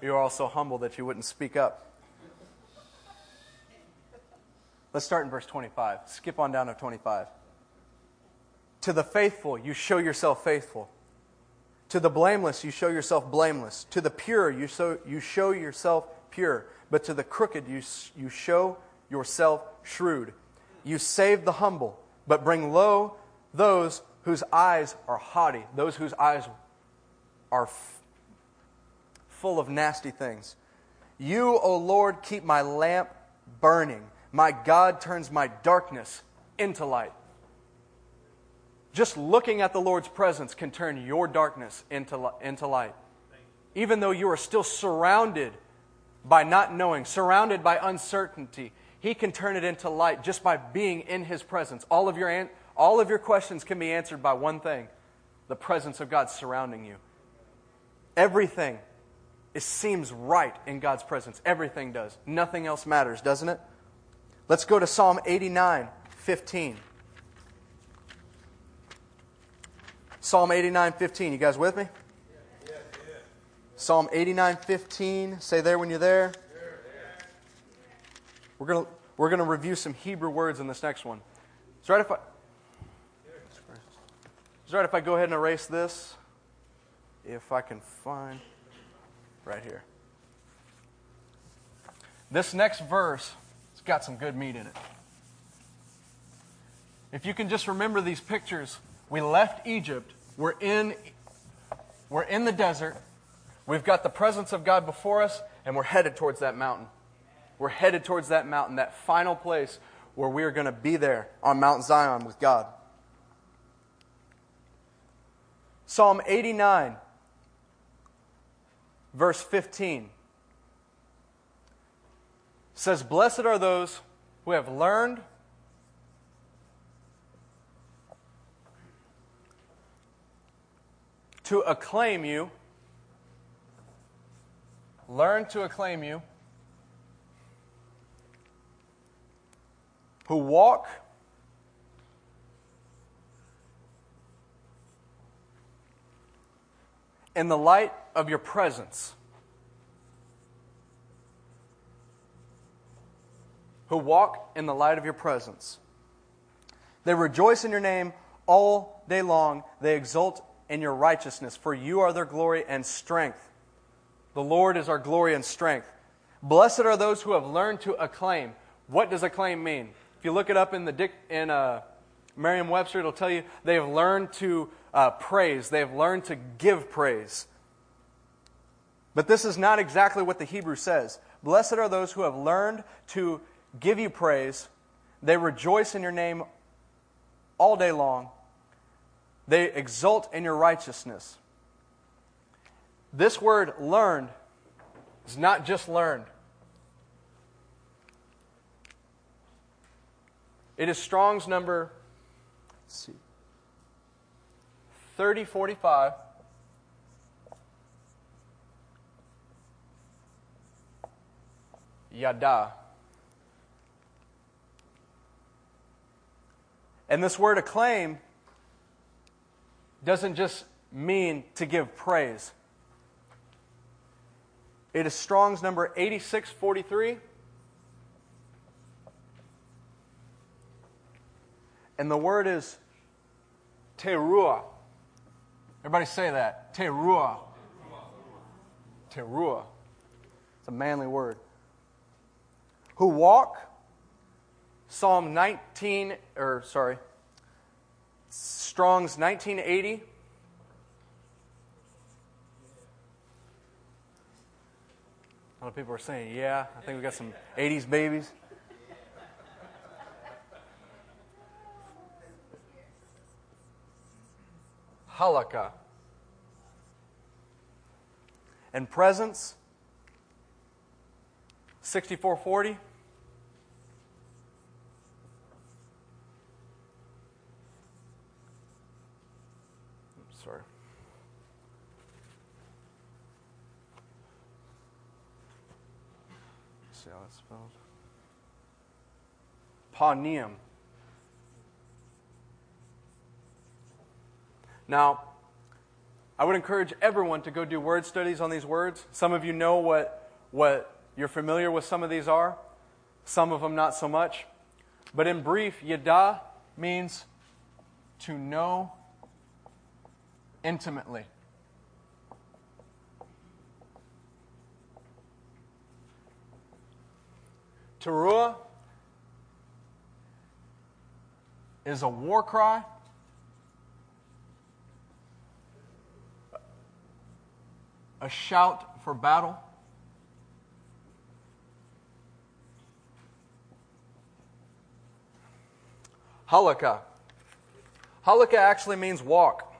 You're all so humble that you wouldn't speak up. Let's start in verse 25. Skip on down to 25. To the faithful, you show yourself faithful. To the blameless, you show yourself blameless. To the pure, you show, you show yourself pure. But to the crooked, you, you show yourself shrewd. You save the humble, but bring low those whose eyes are haughty, those whose eyes are f- full of nasty things. You, O Lord, keep my lamp burning. My God turns my darkness into light. Just looking at the Lord's presence can turn your darkness into, into light. Even though you are still surrounded by not knowing, surrounded by uncertainty, he can turn it into light just by being in His presence. All of your, all of your questions can be answered by one thing the presence of God surrounding you. Everything it seems right in God's presence. Everything does. Nothing else matters, doesn't it? Let's go to Psalm 89 15. Psalm 89 15. You guys with me? Psalm 89 15. Say there when you're there. We're going to we're going to review some Hebrew words in this next one. Is it right if I, is it right if I go ahead and erase this? If I can find right here. This next verse, it's got some good meat in it. If you can just remember these pictures, we left Egypt, we're in, we're in the desert, we've got the presence of God before us, and we're headed towards that mountain. We're headed towards that mountain, that final place where we are going to be there on Mount Zion with God. Psalm 89, verse 15 says, Blessed are those who have learned to acclaim you, learn to acclaim you, who walk in the light of your presence. Who walk in the light of your presence. They rejoice in your name all day long. They exult in your righteousness, for you are their glory and strength. The Lord is our glory and strength. Blessed are those who have learned to acclaim. What does acclaim mean? If you look it up in the in uh, Merriam-Webster, it'll tell you they have learned to uh, praise. They have learned to give praise. But this is not exactly what the Hebrew says. Blessed are those who have learned to give you praise. They rejoice in your name all day long. They exult in your righteousness. This word learned is not just learned. It is Strong's number let's see, 3045. Yada. And this word acclaim doesn't just mean to give praise. It is Strong's number 8643. And the word is teruah. Everybody say that. Teruah. Teruah. It's a manly word. Who walk, Psalm 19, or sorry, Strong's 1980. A lot of people are saying, yeah, I think we got some 80s babies. Halakha. And presence, 6440. sorry see how it's spelled. Panim. Now, I would encourage everyone to go do word studies on these words. Some of you know what, what you're familiar with some of these are, some of them not so much. But in brief, yada means to know intimately. Teruah is a war cry. A shout for battle. Halakha. Halakha actually means walk.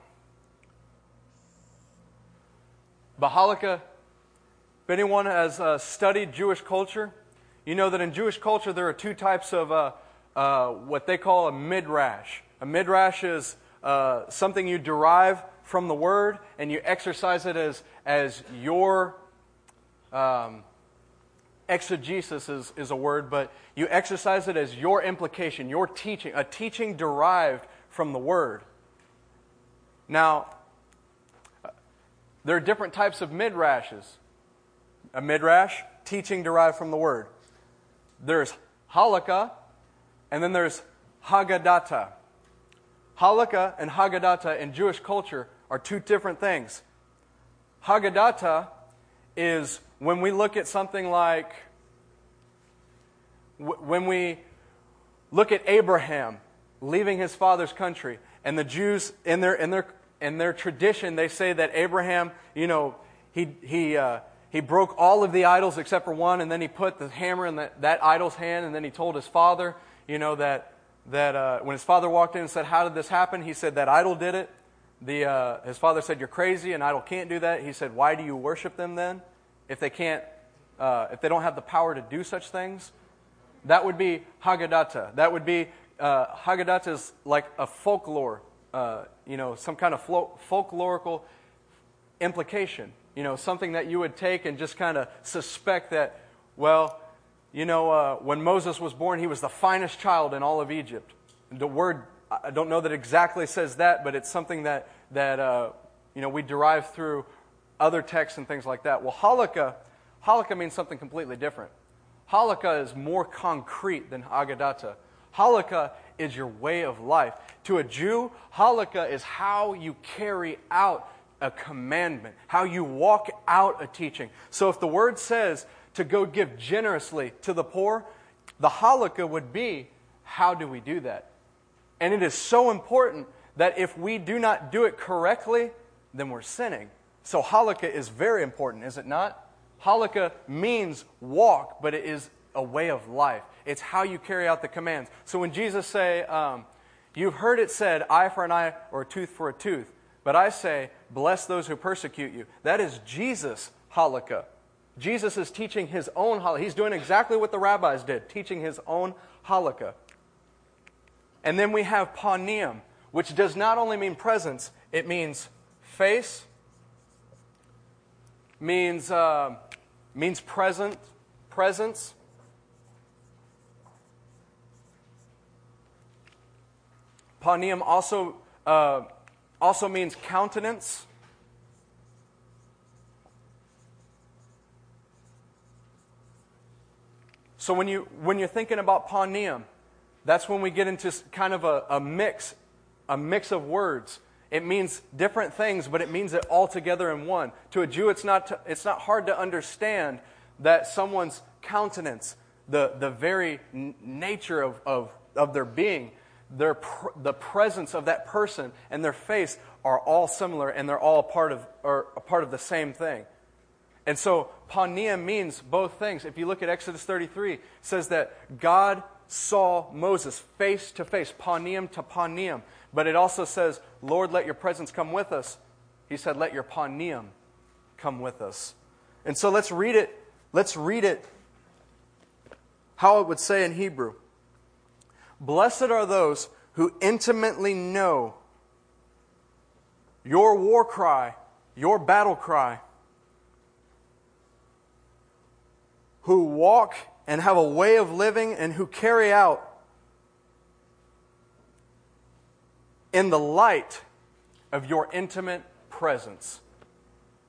But halakha, if anyone has uh, studied Jewish culture, you know that in Jewish culture there are two types of uh, uh, what they call a midrash. A midrash is uh, something you derive from the word and you exercise it as, as your um, exegesis is, is a word, but you exercise it as your implication, your teaching, a teaching derived from the word. Now, there are different types of midrashes. A midrash, teaching derived from the word. There's halakha, and then there's haggadah. Halakha and haggadah in Jewish culture are two different things. Haggadah is when we look at something like, when we look at Abraham leaving his father's country, and the Jews, in their, in their, in their tradition, they say that Abraham, you know, he, he, uh, he broke all of the idols except for one, and then he put the hammer in the, that idol's hand, and then he told his father, you know, that, that uh, when his father walked in and said, How did this happen? He said, That idol did it. The, uh, his father said, You're crazy, an idol can't do that. He said, Why do you worship them then? If they can't, uh, if they don't have the power to do such things? That would be Haggadah. That would be, uh, Haggadah is like a folklore, uh, you know, some kind of folklorical implication. You know, something that you would take and just kind of suspect that, well, you know, uh, when Moses was born, he was the finest child in all of Egypt. The word, I don't know that exactly says that, but it's something that, that uh, you know, we derive through other texts and things like that. Well, Halakha, Halakha means something completely different. Halakha is more concrete than Haggadah. Halakha is your way of life. To a Jew, Halakha is how you carry out a commandment, how you walk out a teaching. So if the word says to go give generously to the poor, the halakha would be how do we do that? And it is so important that if we do not do it correctly, then we're sinning. So halakha is very important, is it not? Halakha means walk, but it is a way of life. It's how you carry out the commands. So when Jesus say, um, "You've heard it said, eye for an eye or tooth for a tooth," but I say, "Bless those who persecute you." That is Jesus' halakha. Jesus is teaching his own halakha. He's doing exactly what the rabbis did, teaching his own halakha. And then we have panim, which does not only mean presence, it means face, means, uh, means present, presence. Panim also, uh, also means countenance. So when, you, when you're thinking about panim, that's when we get into kind of a, a mix, a mix of words. It means different things, but it means it all together in one. To a Jew, it's not, to, it's not hard to understand that someone's countenance, the, the very nature of, of, of their being, their the presence of that person and their face are all similar and they're all part of, or a part of the same thing. And so panim means both things. If you look at Exodus 33, it says that God saw Moses face to face, panim to panim. But it also says, Lord, let your presence come with us. He said, let your panim come with us. And so let's read it. Let's read it how it would say in Hebrew. Blessed are those who intimately know your war cry, your battle cry who walk and have a way of living and who carry out in the light of your intimate presence.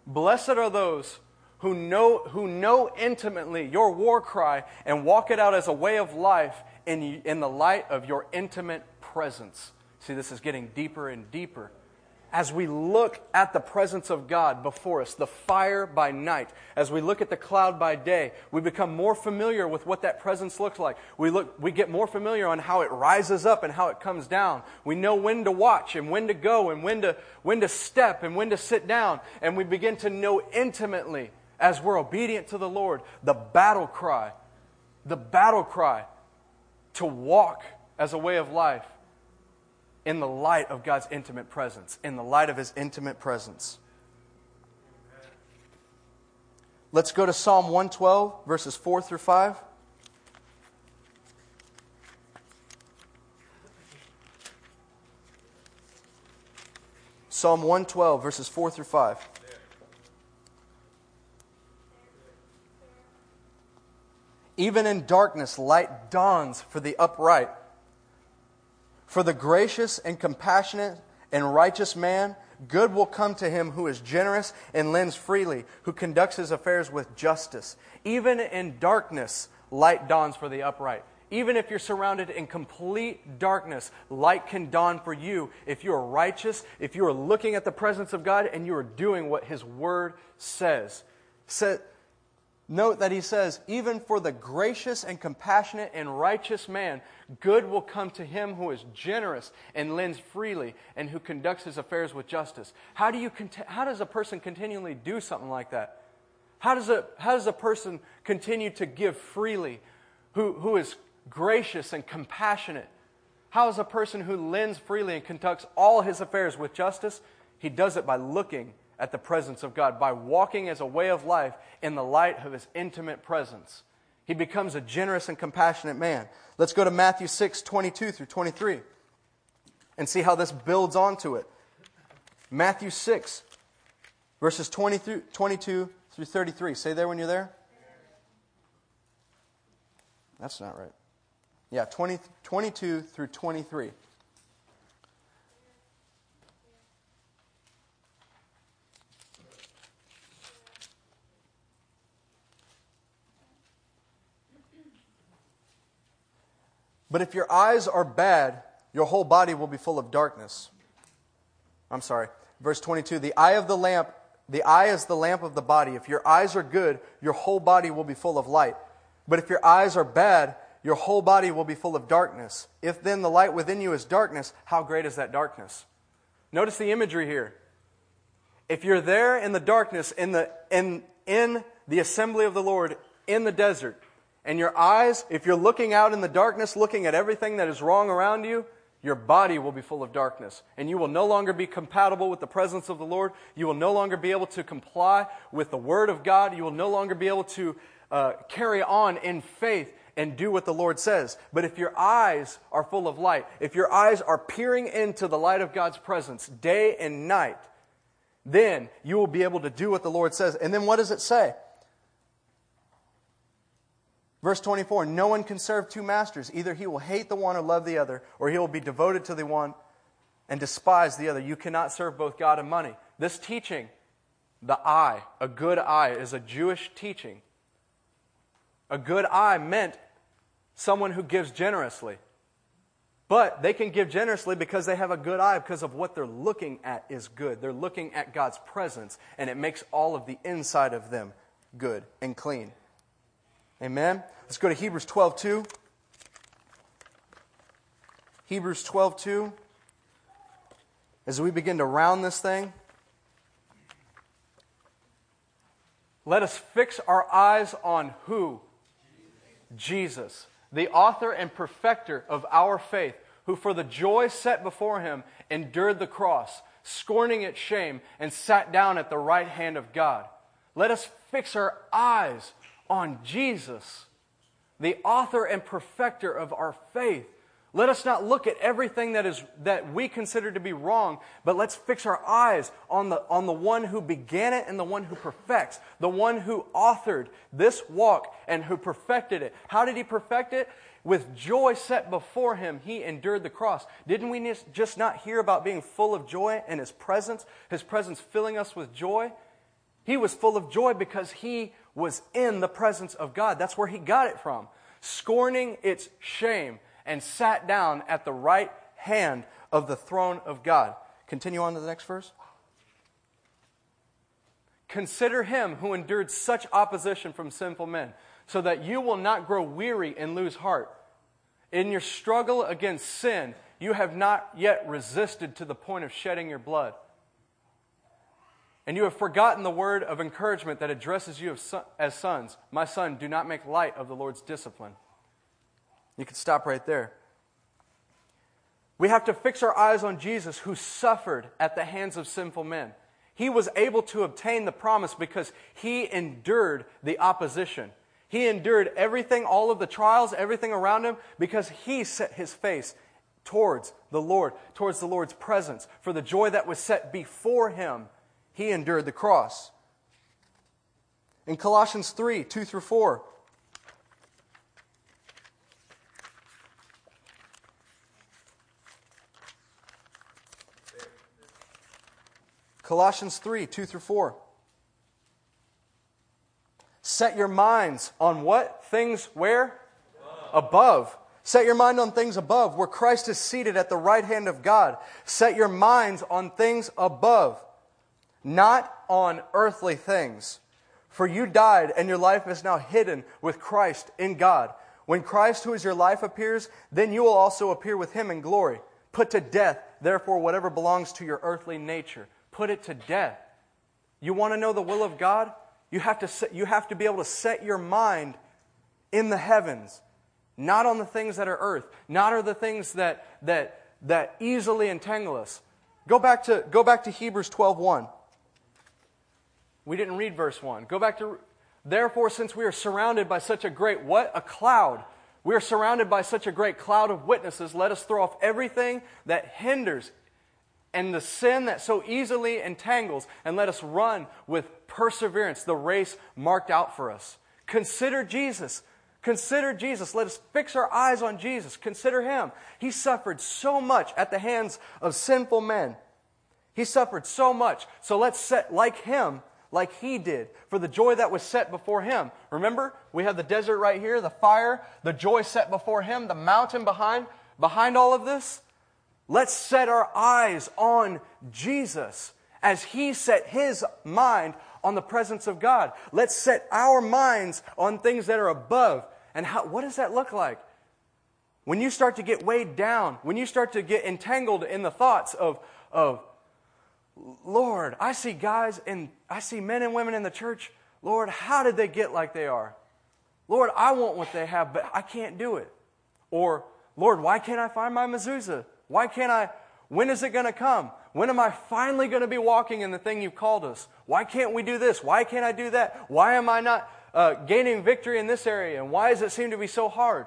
Blessed are those who know, who know intimately your war cry and walk it out as a way of life in, in the light of your intimate presence. See, this is getting deeper and deeper as we look at the presence of God before us, the fire by night, as we look at the cloud by day, we become more familiar with what that presence looks like. We, look, we get more familiar on how it rises up and how it comes down. We know when to watch and when to go and when to, when to step and when to sit down. And we begin to know intimately, as we're obedient to the Lord, the battle cry, the battle cry to walk as a way of life in the light of God's intimate presence, in the light of His intimate presence. Let's go to Psalm 112, verses 4 through 5. Psalm 112, verses 4 through 5. Even in darkness, light dawns for the upright. For the gracious and compassionate and righteous man, good will come to him who is generous and lends freely, who conducts his affairs with justice. Even in darkness, light dawns for the upright. Even if you're surrounded in complete darkness, light can dawn for you if you are righteous, if you are looking at the presence of God and you are doing what His Word says. Note that He says, even for the gracious and compassionate and righteous man, good will come to him who is generous and lends freely and who conducts his affairs with justice. How, do you, how does a person continually do something like that? How does a, how does a person continue to give freely who, who is gracious and compassionate. How is a person who lends freely and conducts all his affairs with justice? He does it by looking at the presence of God, by walking as a way of life in the light of his intimate presence. He becomes a generous and compassionate man. Let's go to Matthew 6, 22 through 23 and see how this builds onto it. Matthew 6, verses 20 through, 22 through 33. Say there when you're there. That's not right. Yeah, 20, 22 through 23. But if your eyes are bad, your whole body will be full of darkness. I'm sorry. Verse 22 The eye of the lamp, the eye is the lamp of the body. If your eyes are good, your whole body will be full of light. But if your eyes are bad, your whole body will be full of darkness. If then the light within you is darkness, how great is that darkness? Notice the imagery here. If you're there in the darkness, in the, in, in the assembly of the Lord, in the desert, and your eyes, if you're looking out in the darkness, looking at everything that is wrong around you, your body will be full of darkness. And you will no longer be compatible with the presence of the Lord. You will no longer be able to comply with the Word of God. You will no longer be able to uh, carry on in faith and do what the Lord says. But if your eyes are full of light, if your eyes are peering into the light of God's presence day and night, then you will be able to do what the Lord says. And then what does it say? Verse 24 No one can serve two masters. Either he will hate the one or love the other, or he will be devoted to the one and despise the other. You cannot serve both God and money. This teaching, the eye, a good eye, is a Jewish teaching a good eye meant someone who gives generously. But they can give generously because they have a good eye, because of what they're looking at is good. They're looking at God's presence, and it makes all of the inside of them good and clean. Amen? Let's go to Hebrews 12 2. Hebrews 12 2. As we begin to round this thing, let us fix our eyes on who? Jesus, the author and perfecter of our faith, who for the joy set before him endured the cross, scorning its shame, and sat down at the right hand of God. Let us fix our eyes on Jesus, the author and perfecter of our faith, let us not look at everything that, is, that we consider to be wrong, but let's fix our eyes on the, on the one who began it and the one who perfects, the one who authored this walk and who perfected it. How did he perfect it? With joy set before him, he endured the cross. Didn't we just not hear about being full of joy and his presence, his presence filling us with joy? He was full of joy because he was in the presence of God. That's where he got it from. Scorning its shame and sat down at the right hand of the throne of God. Continue on to the next verse. Consider him who endured such opposition from sinful men, so that you will not grow weary and lose heart. In your struggle against sin, you have not yet resisted to the point of shedding your blood. And you have forgotten the word of encouragement that addresses you as sons. My son, do not make light of the Lord's discipline. You can stop right there. We have to fix our eyes on Jesus who suffered at the hands of sinful men. He was able to obtain the promise because he endured the opposition. He endured everything, all of the trials, everything around him, because he set his face towards the Lord, towards the Lord's presence. For the joy that was set before him, he endured the cross. In Colossians 3 2 through 4, Colossians 3 2 through 4. Set your minds on what? Things where? Above. above. Set your mind on things above, where Christ is seated at the right hand of God. Set your minds on things above, not on earthly things. For you died, and your life is now hidden with Christ in God. When Christ, who is your life, appears, then you will also appear with him in glory. Put to death, therefore, whatever belongs to your earthly nature. Put it to death. You want to know the will of God? You have to, set, you have to be able to set your mind in the heavens, not on the things that are earth, not on the things that, that, that easily entangle us. Go back to, go back to Hebrews 12 1. We didn't read verse 1. Go back to, therefore, since we are surrounded by such a great, what? A cloud. We are surrounded by such a great cloud of witnesses. Let us throw off everything that hinders and the sin that so easily entangles, and let us run with perseverance the race marked out for us. Consider Jesus. Consider Jesus. Let us fix our eyes on Jesus. Consider him. He suffered so much at the hands of sinful men. He suffered so much. So let's set like him like he did for the joy that was set before him. Remember, we have the desert right here, the fire, the joy set before him, the mountain behind behind all of this. Let's set our eyes on Jesus as he set his mind on the presence of God. Let's set our minds on things that are above. And how, what does that look like? When you start to get weighed down, when you start to get entangled in the thoughts of, of Lord, I see guys and I see men and women in the church. Lord, how did they get like they are? Lord, I want what they have, but I can't do it. Or, Lord, why can't I find my mezuzah? Why can't I? When is it going to come? When am I finally going to be walking in the thing you've called us? Why can't we do this? Why can't I do that? Why am I not uh, gaining victory in this area? And why does it seem to be so hard?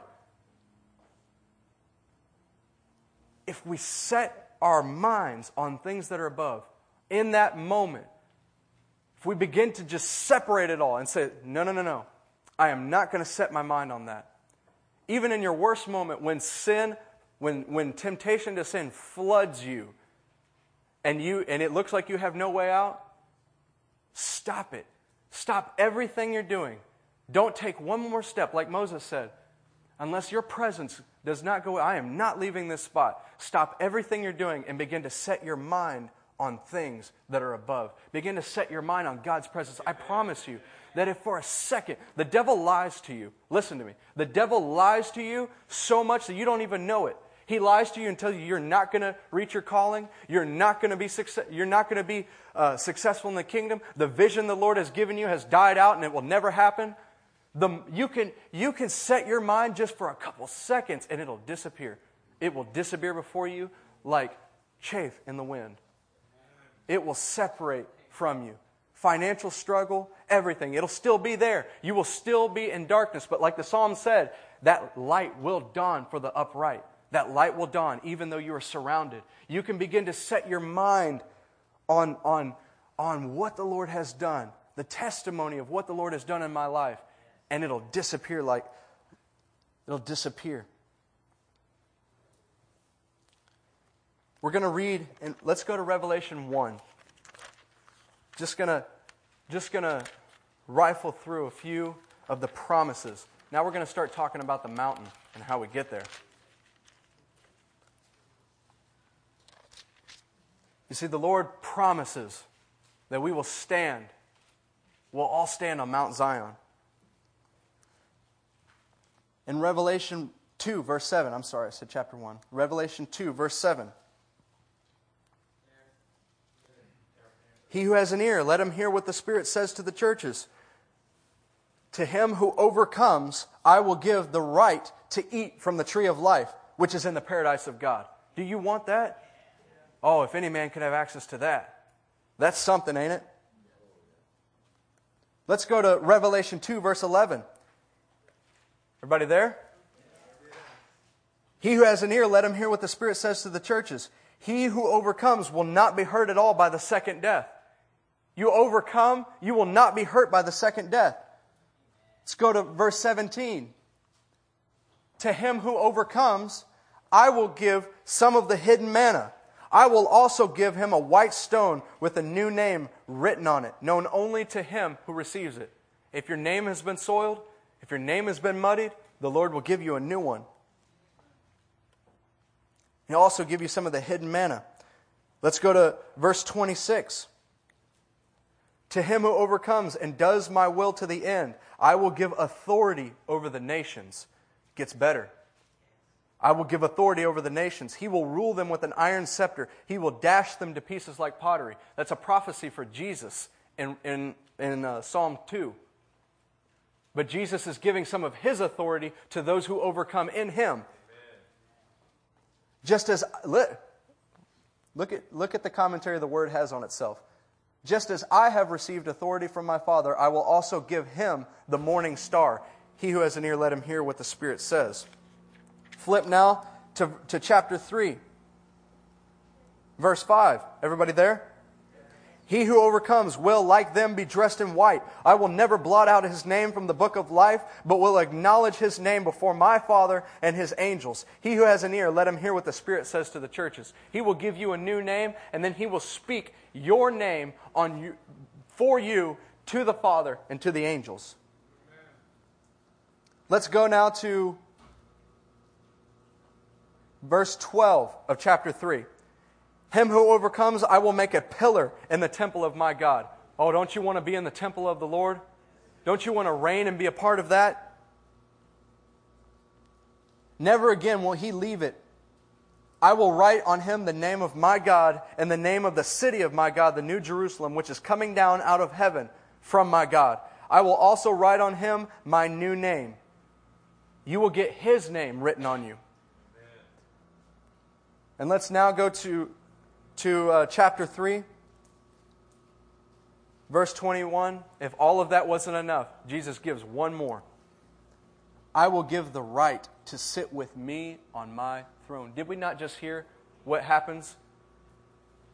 If we set our minds on things that are above, in that moment, if we begin to just separate it all and say, no, no, no, no, I am not going to set my mind on that. Even in your worst moment, when sin, when, when temptation to sin floods you, and you and it looks like you have no way out, stop it. Stop everything you're doing. Don't take one more step, like Moses said. Unless your presence does not go, I am not leaving this spot. Stop everything you're doing and begin to set your mind on things that are above. Begin to set your mind on God's presence. I promise you that if for a second the devil lies to you, listen to me, the devil lies to you so much that you don't even know it. He lies to you and tells you you're not going to reach your calling. You're not going to be success- you're not going to be uh, successful in the kingdom. The vision the Lord has given you has died out and it will never happen. The, you, can, you can set your mind just for a couple seconds and it'll disappear. It will disappear before you like chaff in the wind. It will separate from you. Financial struggle, everything. It'll still be there. You will still be in darkness. But like the psalm said, that light will dawn for the upright. That light will dawn even though you are surrounded. You can begin to set your mind on, on, on what the Lord has done, the testimony of what the Lord has done in my life, and it'll disappear like it'll disappear. We're going to read, and let's go to Revelation 1. Just going to just going to rifle through a few of the promises. Now we're going to start talking about the mountain and how we get there. You see, the Lord promises that we will stand. We'll all stand on Mount Zion. In Revelation 2, verse 7, I'm sorry, I said chapter 1. Revelation 2, verse 7. He who has an ear, let him hear what the Spirit says to the churches. To him who overcomes, I will give the right to eat from the tree of life, which is in the paradise of God. Do you want that? Oh, if any man could have access to that. That's something, ain't it? Let's go to Revelation 2, verse 11. Everybody there? He who has an ear, let him hear what the Spirit says to the churches. He who overcomes will not be hurt at all by the second death. You overcome, you will not be hurt by the second death. Let's go to verse 17. To him who overcomes, I will give some of the hidden manna. I will also give him a white stone with a new name written on it, known only to him who receives it. If your name has been soiled, if your name has been muddied, the Lord will give you a new one. He'll also give you some of the hidden manna. Let's go to verse 26. To him who overcomes and does my will to the end, I will give authority over the nations. Gets better. I will give authority over the nations. He will rule them with an iron scepter. He will dash them to pieces like pottery. That's a prophecy for Jesus in, in, in uh, Psalm 2. But Jesus is giving some of his authority to those who overcome in him. Amen. Just as, look, look, at, look at the commentary the word has on itself. Just as I have received authority from my Father, I will also give him the morning star. He who has an ear, let him hear what the Spirit says. Flip now to, to chapter 3, verse 5. Everybody there? He who overcomes will, like them, be dressed in white. I will never blot out his name from the book of life, but will acknowledge his name before my Father and his angels. He who has an ear, let him hear what the Spirit says to the churches. He will give you a new name, and then he will speak your name on you, for you to the Father and to the angels. Let's go now to verse 12 of chapter 3. Him who overcomes, I will make a pillar in the temple of my God. Oh, don't you want to be in the temple of the Lord? Don't you want to reign and be a part of that? Never again will he leave it. I will write on him the name of my God and the name of the city of my God, the New Jerusalem, which is coming down out of heaven from my God. I will also write on him my new name. You will get his name written on you. And let's now go to to uh, chapter 3, verse 21. If all of that wasn't enough, Jesus gives one more. I will give the right to sit with me on my throne. Did we not just hear what happens?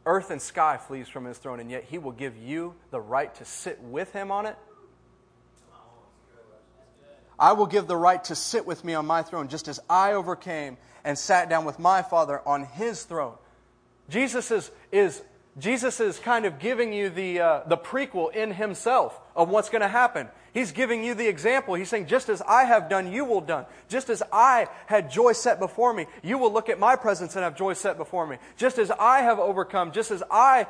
Earth and sky flees from his throne, and yet he will give you the right to sit with him on it. I will give the right to sit with me on my throne, just as I overcame and sat down with my Father on his throne. Jesus is, is, Jesus is kind of giving you the, uh, the prequel in himself of what's going to happen. He's giving you the example. He's saying, just as I have done, you will done. Just as I had joy set before me, you will look at my presence and have joy set before me. Just as I have overcome, just as I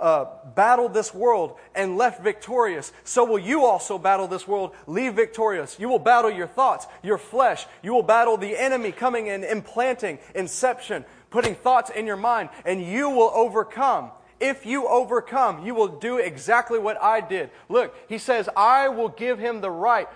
uh, battled this world and left victorious, so will you also battle this world, leave victorious. You will battle your thoughts, your flesh. You will battle the enemy coming and implanting inception, putting thoughts in your mind, and you will overcome. If you overcome, you will do exactly what I did. Look, he says, I will give him the right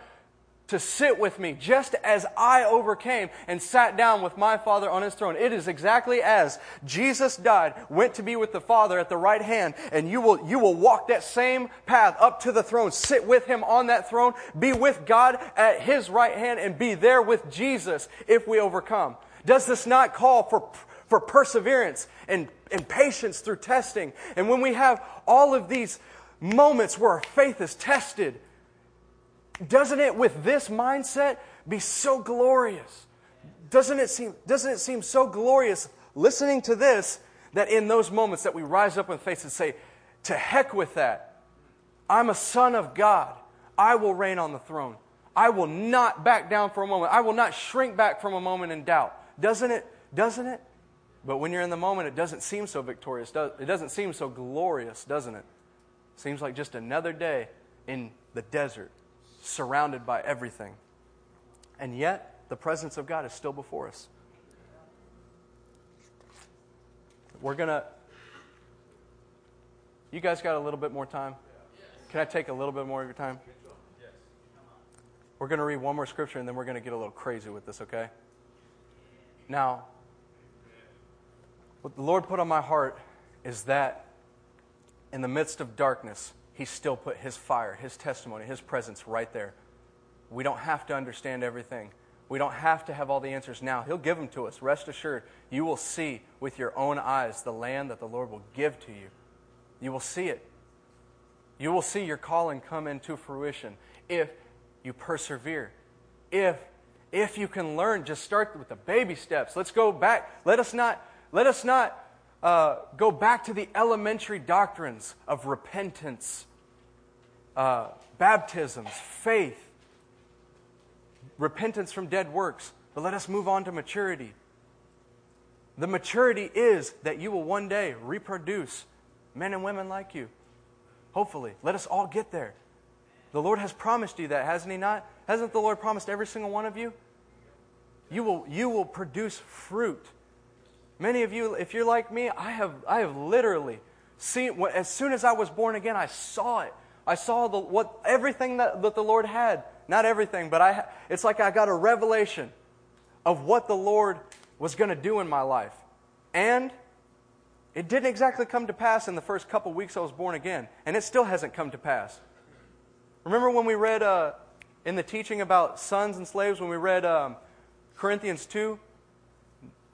to sit with me just as I overcame and sat down with my Father on his throne. It is exactly as Jesus died, went to be with the Father at the right hand, and you will, you will walk that same path up to the throne, sit with him on that throne, be with God at his right hand, and be there with Jesus if we overcome. Does this not call for for perseverance and, and patience through testing. And when we have all of these moments where our faith is tested, doesn't it, with this mindset, be so glorious? Doesn't it seem, doesn't it seem so glorious listening to this that in those moments that we rise up in faith and say, to heck with that. I'm a son of God. I will reign on the throne. I will not back down for a moment. I will not shrink back from a moment in doubt. Doesn't it? Doesn't it? But when you're in the moment, it doesn't seem so victorious. It doesn't seem so glorious, doesn't it? Seems like just another day in the desert, surrounded by everything. And yet, the presence of God is still before us. We're going to. You guys got a little bit more time? Can I take a little bit more of your time? We're going to read one more scripture and then we're going to get a little crazy with this, okay? Now, what the Lord put on my heart is that in the midst of darkness, He still put His fire, His testimony, His presence right there. We don't have to understand everything. We don't have to have all the answers now. He'll give them to us. Rest assured, you will see with your own eyes the land that the Lord will give to you. You will see it. You will see your calling come into fruition if you persevere. If if you can learn, just start with the baby steps. Let's go back. Let us not let us not uh, go back to the elementary doctrines of repentance, uh, baptisms, faith, repentance from dead works. But let us move on to maturity. The maturity is that you will one day reproduce men and women like you. Hopefully. Let us all get there. The Lord has promised you that, hasn't He not? Hasn't the Lord promised every single one of you? You will, you will produce fruit. Many of you, if you're like me, I have, I have literally seen, as soon as I was born again, I saw it. I saw the, what, everything that, that the Lord had. Not everything, but I, it's like I got a revelation of what the Lord was going to do in my life. And it didn't exactly come to pass in the first couple weeks I was born again, and it still hasn't come to pass. Remember when we read uh, in the teaching about sons and slaves, when we read um, Corinthians 2?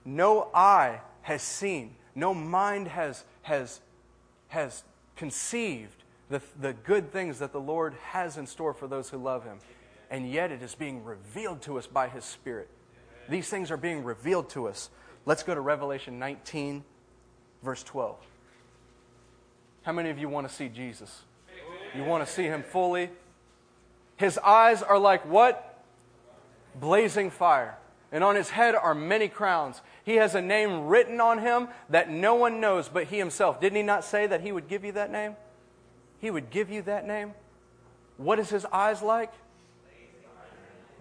No eye has seen, no mind has, has, has conceived the, the good things that the Lord has in store for those who love Him. And yet it is being revealed to us by His Spirit. These things are being revealed to us. Let's go to Revelation 19, verse 12. How many of you want to see Jesus? You want to see him fully? His eyes are like what? Blazing fire. And on his head are many crowns. He has a name written on him that no one knows but he himself. Didn't he not say that he would give you that name? He would give you that name. What is his eyes like?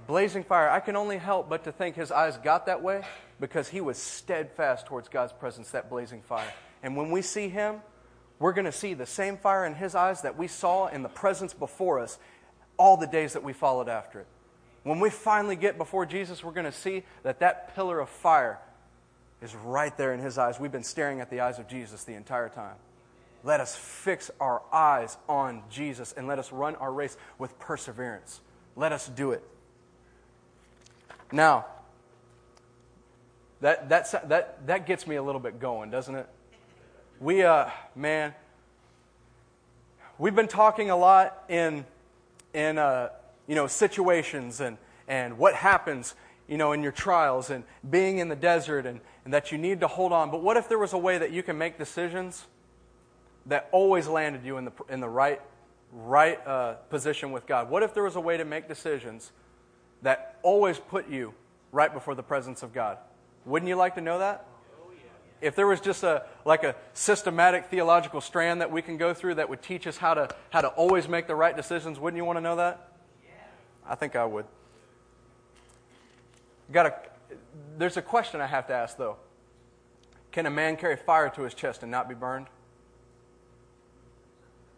Blazing fire. I can only help but to think his eyes got that way because he was steadfast towards God's presence, that blazing fire. And when we see him, we're going to see the same fire in his eyes that we saw in the presence before us all the days that we followed after it. When we finally get before Jesus, we're going to see that that pillar of fire is right there in his eyes. We've been staring at the eyes of Jesus the entire time. Let us fix our eyes on Jesus and let us run our race with perseverance. Let us do it. Now, that, that, that, that gets me a little bit going, doesn't it? We, uh, man, we've been talking a lot in, in uh, you know, situations and, and what happens, you know, in your trials and being in the desert and, and that you need to hold on. But what if there was a way that you can make decisions that always landed you in the, in the right, right uh, position with God? What if there was a way to make decisions that always put you right before the presence of God? Wouldn't you like to know that? If there was just a like a systematic theological strand that we can go through that would teach us how to how to always make the right decisions, wouldn't you want to know that? I think I would. Got a there's a question I have to ask though. Can a man carry fire to his chest and not be burned?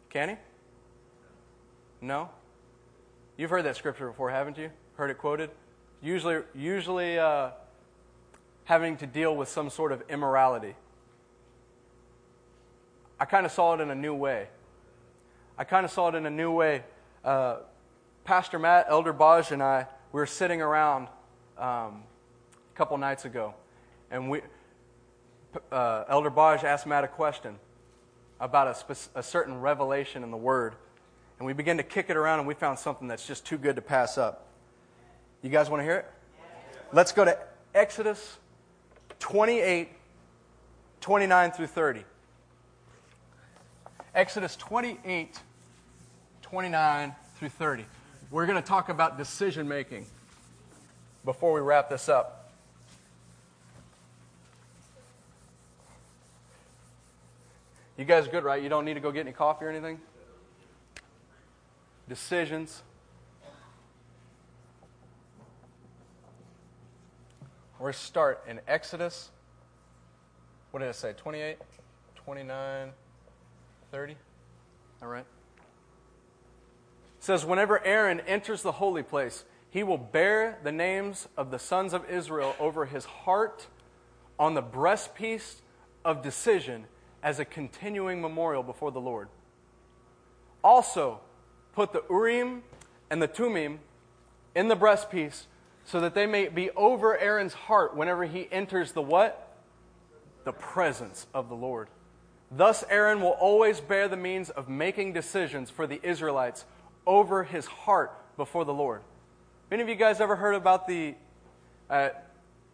Can he? No? You've heard that scripture before, haven't you? Heard it quoted? Usually, usually uh, having to deal with some sort of immorality. I kind of saw it in a new way. I kind of saw it in a new way. Uh, Pastor Matt, Elder Baj, and I we were sitting around um, couple nights ago, and we, uh, Elder Baj asked Matt a question about a, spe- a certain revelation in the Word, and we began to kick it around, and we found something that's just too good to pass up. You guys want to hear it? Let's go to Exodus 28, 29 through 30. Exodus 28, 29 through 30. We're going to talk about decision making before we wrap this up. You guys good, right? You don't need to go get any coffee or anything? Decisions. We're start in Exodus. What did I say? 28, 29, 30? All right. It says, Whenever Aaron enters the holy place, he will bear the names of the sons of Israel over his heart on the breastpiece of decision as a continuing memorial before the Lord. Also, put the Urim and the Tumim in the breastpiece so that they may be over Aaron's heart whenever he enters the what? The presence of the Lord. Thus, Aaron will always bear the means of making decisions for the Israelites over his heart before the Lord. Any of you guys ever heard about the, uh,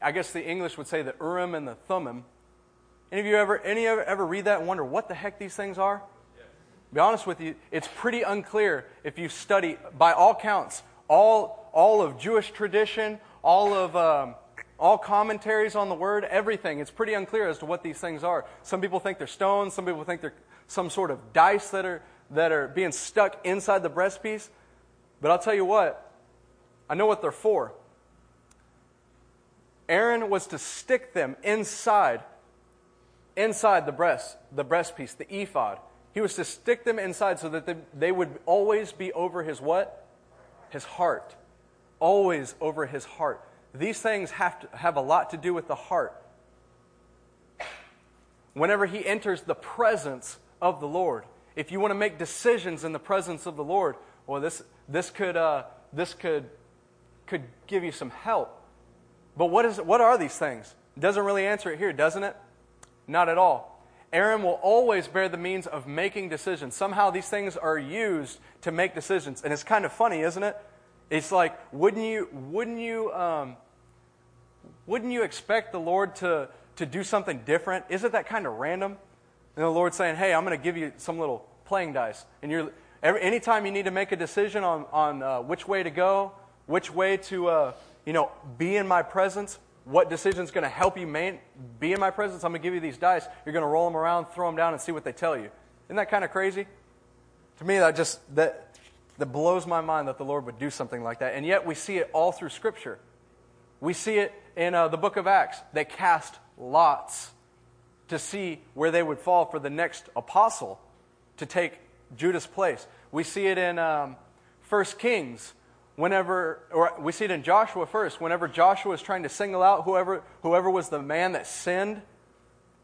I guess the English would say the Urim and the Thummim? Any of you ever, any ever, ever read that and wonder what the heck these things are? Be honest with you, it's pretty unclear if you study, by all counts, all, all of Jewish tradition, all of um, all commentaries on the word, everything. It's pretty unclear as to what these things are. Some people think they're stones. Some people think they're some sort of dice that are that are being stuck inside the breastpiece. But I'll tell you what, I know what they're for. Aaron was to stick them inside, inside the breast, the breastpiece, the ephod. He was to stick them inside so that they, they would always be over his what? His heart. Always over his heart. These things have to have a lot to do with the heart. Whenever he enters the presence of the Lord, if you want to make decisions in the presence of the Lord, well, this, this, could, uh, this could, could give you some help. But what, is, what are these things? Doesn't really answer it here, doesn't it? Not at all. Aaron will always bear the means of making decisions. Somehow these things are used to make decisions. And it's kind of funny, isn't it? It's like, wouldn't you, wouldn't you, um, wouldn't you expect the Lord to, to do something different? Isn't that kind of random? And the Lord's saying, hey, I'm going to give you some little playing dice. And you're, every, anytime you need to make a decision on, on uh, which way to go, which way to, uh, you know, be in my presence, what decision is going to help you be in my presence, I'm going to give you these dice. You're going to roll them around, throw them down, and see what they tell you. Isn't that kind of crazy? To me, that just that that blows my mind that the Lord would do something like that. And yet we see it all through Scripture. We see it in uh, the book of Acts. They cast lots to see where they would fall for the next apostle to take Judas' place. We see it in um, 1 Kings, whenever, or we see it in Joshua first, whenever Joshua is trying to single out whoever, whoever was the man that sinned,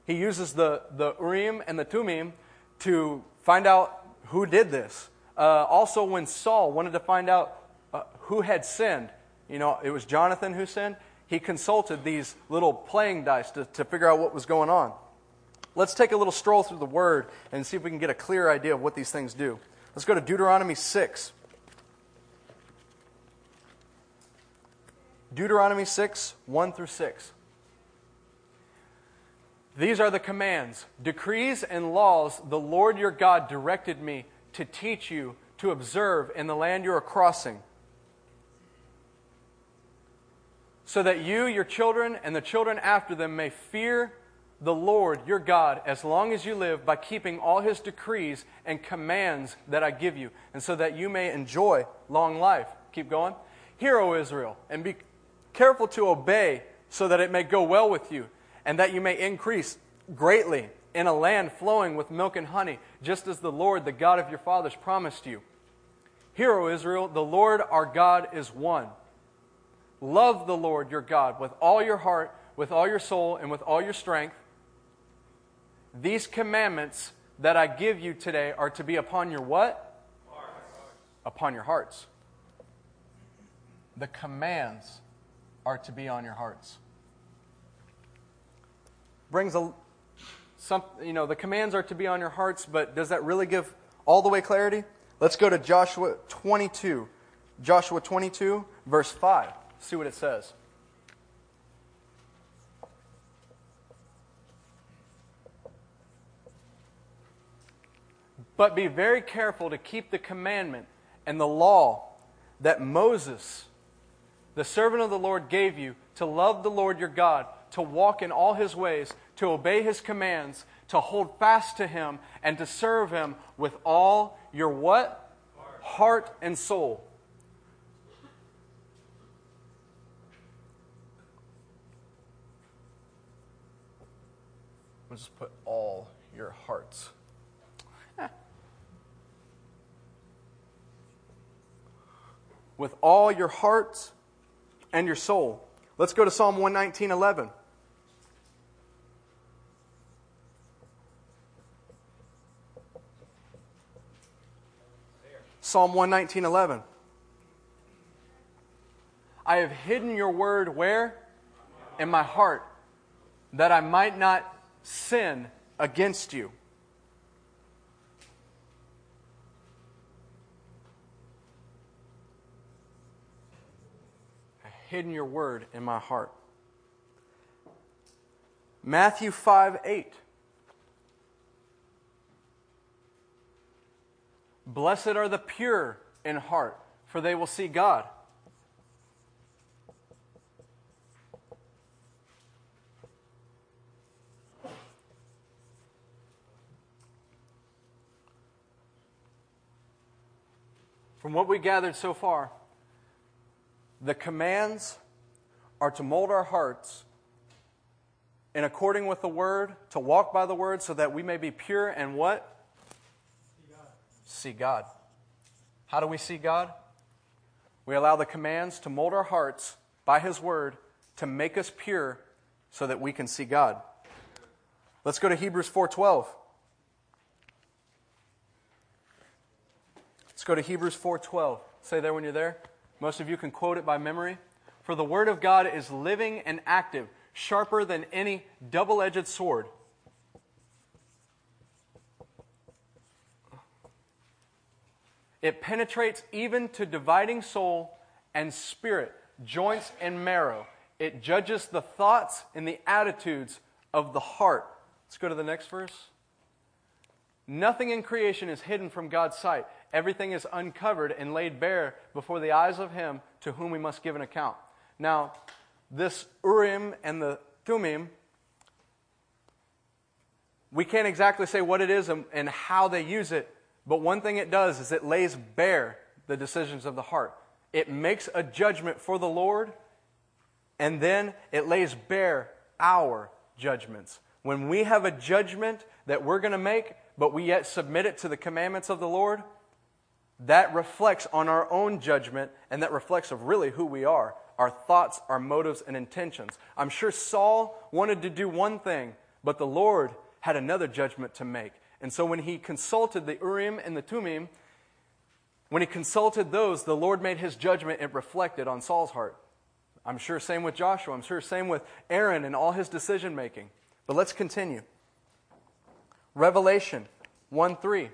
he uses the, the Urim and the Tumim to find out who did this. Uh, also, when Saul wanted to find out uh, who had sinned, you know, it was Jonathan who sinned. He consulted these little playing dice to, to figure out what was going on. Let's take a little stroll through the Word and see if we can get a clear idea of what these things do. Let's go to Deuteronomy 6. Deuteronomy 6, 1 through 6. These are the commands, decrees, and laws the Lord your God directed me to teach you to observe in the land you are crossing so that you, your children, and the children after them may fear the Lord your God as long as you live by keeping all his decrees and commands that I give you, and so that you may enjoy long life. Keep going. Hear, O Israel, and be careful to obey so that it may go well with you, and that you may increase greatly in a land flowing with milk and honey, just as the Lord, the God of your fathers, promised you. Hear, O Israel, the Lord our God is one. Love the Lord your God with all your heart, with all your soul, and with all your strength. These commandments that I give you today are to be upon your what? Hearts. Upon your hearts. The commands are to be on your hearts. Brings a some, you know, the commands are to be on your hearts, but does that really give all the way clarity? Let's go to Joshua 22. Joshua 22, verse 5 see what it says. But be very careful to keep the commandment and the law that Moses, the servant of the Lord, gave you to love the Lord your God, to walk in all his ways, to obey his commands, to hold fast to him, and to serve him with all your what? Heart, Heart and soul. We'll just put all your hearts. With all your heart and your soul. Let's go to Psalm 119 11. Psalm 119 11. I have hidden your word where? In my heart, that I might not sin against you. Hidden your word in my heart. Matthew 5 8. Blessed are the pure in heart, for they will see God. From what we gathered so far, the commands are to mold our hearts in according with the word, to walk by the word, so that we may be pure and what? See God. See God. How do we see God? We allow the commands to mold our hearts by His word to make us pure so that we can see God. Let's go to Hebrews 4:12. Let's go to Hebrews 4:12. Say there when you're there. Most of you can quote it by memory. For the word of God is living and active, sharper than any double-edged sword. It penetrates even to dividing soul and spirit, joints and marrow. It judges the thoughts and the attitudes of the heart. Let's go to the next verse. Nothing in creation is hidden from God's sight. Everything is uncovered and laid bare before the eyes of Him to whom we must give an account. Now, this Urim and the Thummim, we can't exactly say what it is and, how they use it, but one thing it does is it lays bare the decisions of the heart. It makes a judgment for the Lord, and then it lays bare our judgments. When we have a judgment that we're going to make, but we yet submit it to the commandments of the Lord, that reflects on our own judgment and that reflects of really who we are our thoughts, our motives, and intentions. I'm sure Saul wanted to do one thing, but the Lord had another judgment to make. And so when he consulted the Urim and the Thummim, when he consulted those, the Lord made his judgment, it reflected on Saul's heart. I'm sure same with Joshua. I'm sure same with Aaron and all his decision making. But let's continue. Revelation 1 3.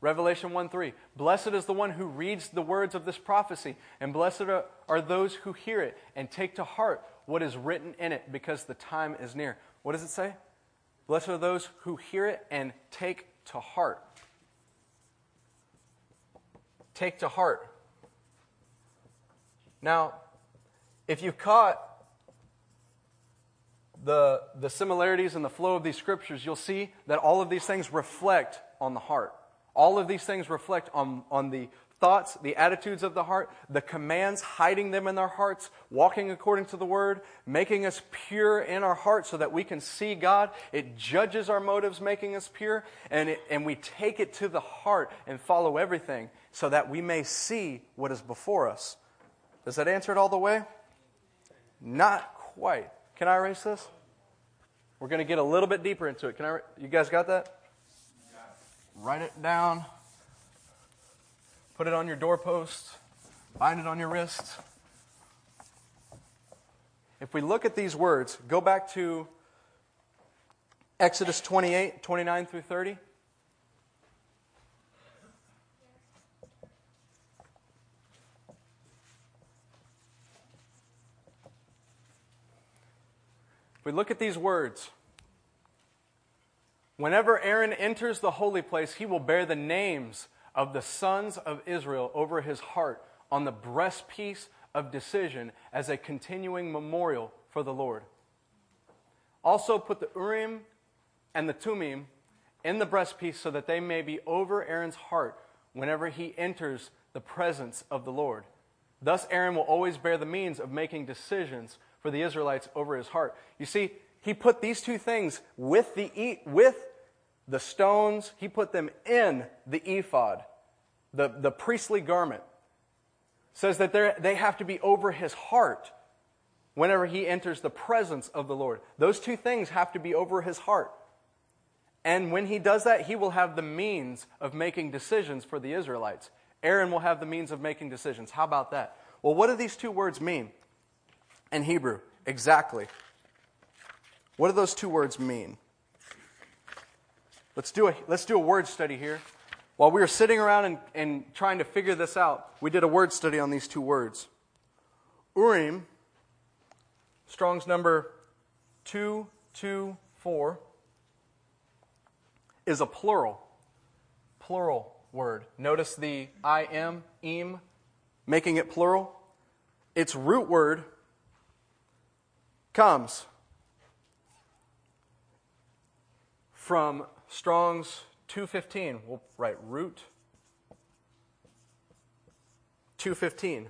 Revelation 1 3. Blessed is the one who reads the words of this prophecy, and blessed are, are, those who hear it and take to heart what is written in it, because the time is near. What does it say? Blessed are those who hear it and take to heart. Take to heart. Now, if you've caught the, the similarities and the flow of these scriptures, you'll see that all of these things reflect on the heart. All of these things reflect on, on the thoughts, the attitudes of the heart, the commands, hiding them in our hearts, walking according to the word, making us pure in our hearts so that we can see God. It judges our motives, making us pure, and, it, and we take it to the heart and follow everything so that we may see what is before us. Does that answer it all the way? Not quite. Can I erase this? We're going to get a little bit deeper into it. Can I? You guys got that? write it down, put it on your doorpost, bind it on your wrist. If we look at these words, go back to Exodus 28, 29 through 30. We look at these words, Whenever Aaron enters the holy place, he will bear the names of the sons of Israel over his heart on the breastpiece of decision as a continuing memorial for the Lord. Also, put the Urim and the Thummim in the breastpiece so that they may be over Aaron's heart whenever he enters the presence of the Lord. Thus, Aaron will always bear the means of making decisions for the Israelites over his heart. You see, he put these two things with the, with the stones, he put them in the ephod, the, the priestly garment. Says that they they have to be over his heart whenever he enters the presence of the Lord. Those two things have to be over his heart. And when he does that, he will have the means of making decisions for the Israelites. Aaron will have the means of making decisions. How about that? Well, what do these two words mean in Hebrew? Exactly. What do those two words mean? Let's do a, let's do a word study here. While we were sitting around and, and trying to figure this out, we did a word study on these two words. Urim, Strong's number 224, is a plural. Plural word. Notice the I am, im, making it plural. Its root word comes from Strong's 215. We'll write root 215.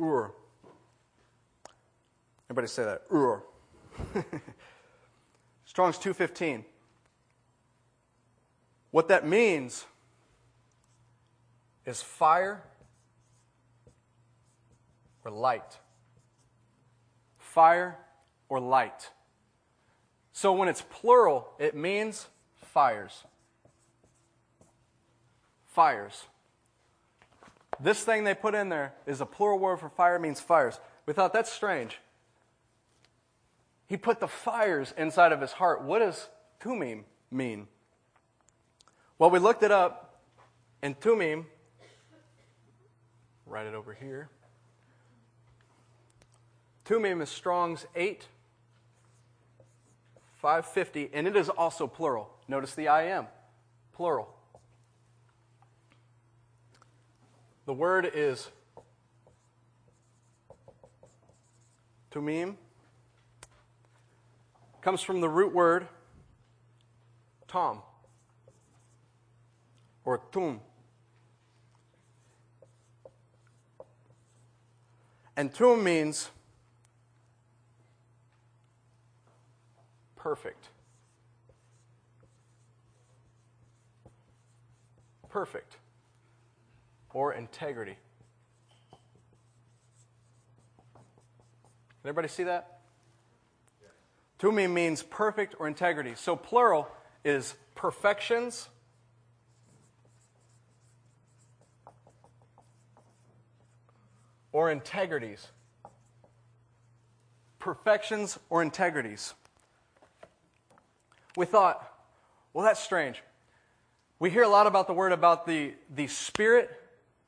Ur. Everybody say that. Ur. [LAUGHS] Strong's 215. What that means is fire or light. Fire or light. So when it's plural, it means fires. Fires. This thing they put in there is a plural word for fire, means fires. We thought that's strange. He put the fires inside of his heart. What does tumim mean? Well, we looked it up, and tumim, write it over here. Tumim is Strong's 8 550, and it is also plural. Notice the I am, plural. The word is tumim. Comes from the root word tom or tum. And tum means perfect. Perfect. Or integrity. Can everybody see that? To me means perfect or integrity. So plural is perfections. Or integrities. Perfections or integrities we thought, well, that's strange. We hear a lot about the word about the, the Spirit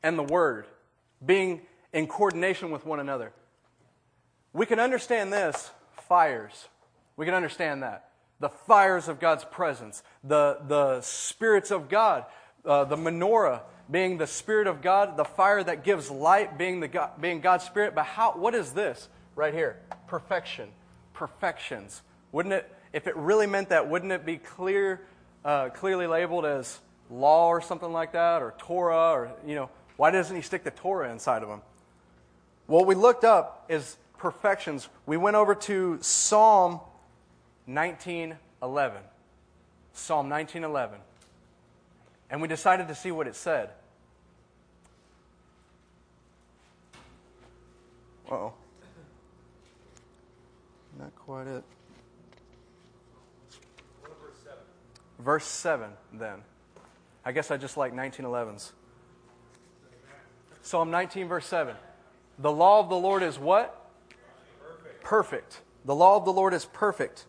and the Word being in coordination with one another. We can understand this fires. We can understand that. The fires of God's presence, the, the spirits of God, uh, the menorah being the Spirit of God, the fire that gives light being, the God, being God's Spirit. But how, what is this right here? Perfection. Perfections. Wouldn't it? If it really meant that, wouldn't it be clear, uh, clearly labeled as law or something like that, or Torah, or, you know, why doesn't he stick the Torah inside of them? What we looked up is perfections. We went over to Psalm 1911. Psalm 1911. And we decided to see what it said. oh. Not quite it. Verse 7, then. I guess I just like 1911s. Psalm 19, verse 7. The law of the Lord is what? Perfect. The law of the Lord is perfect.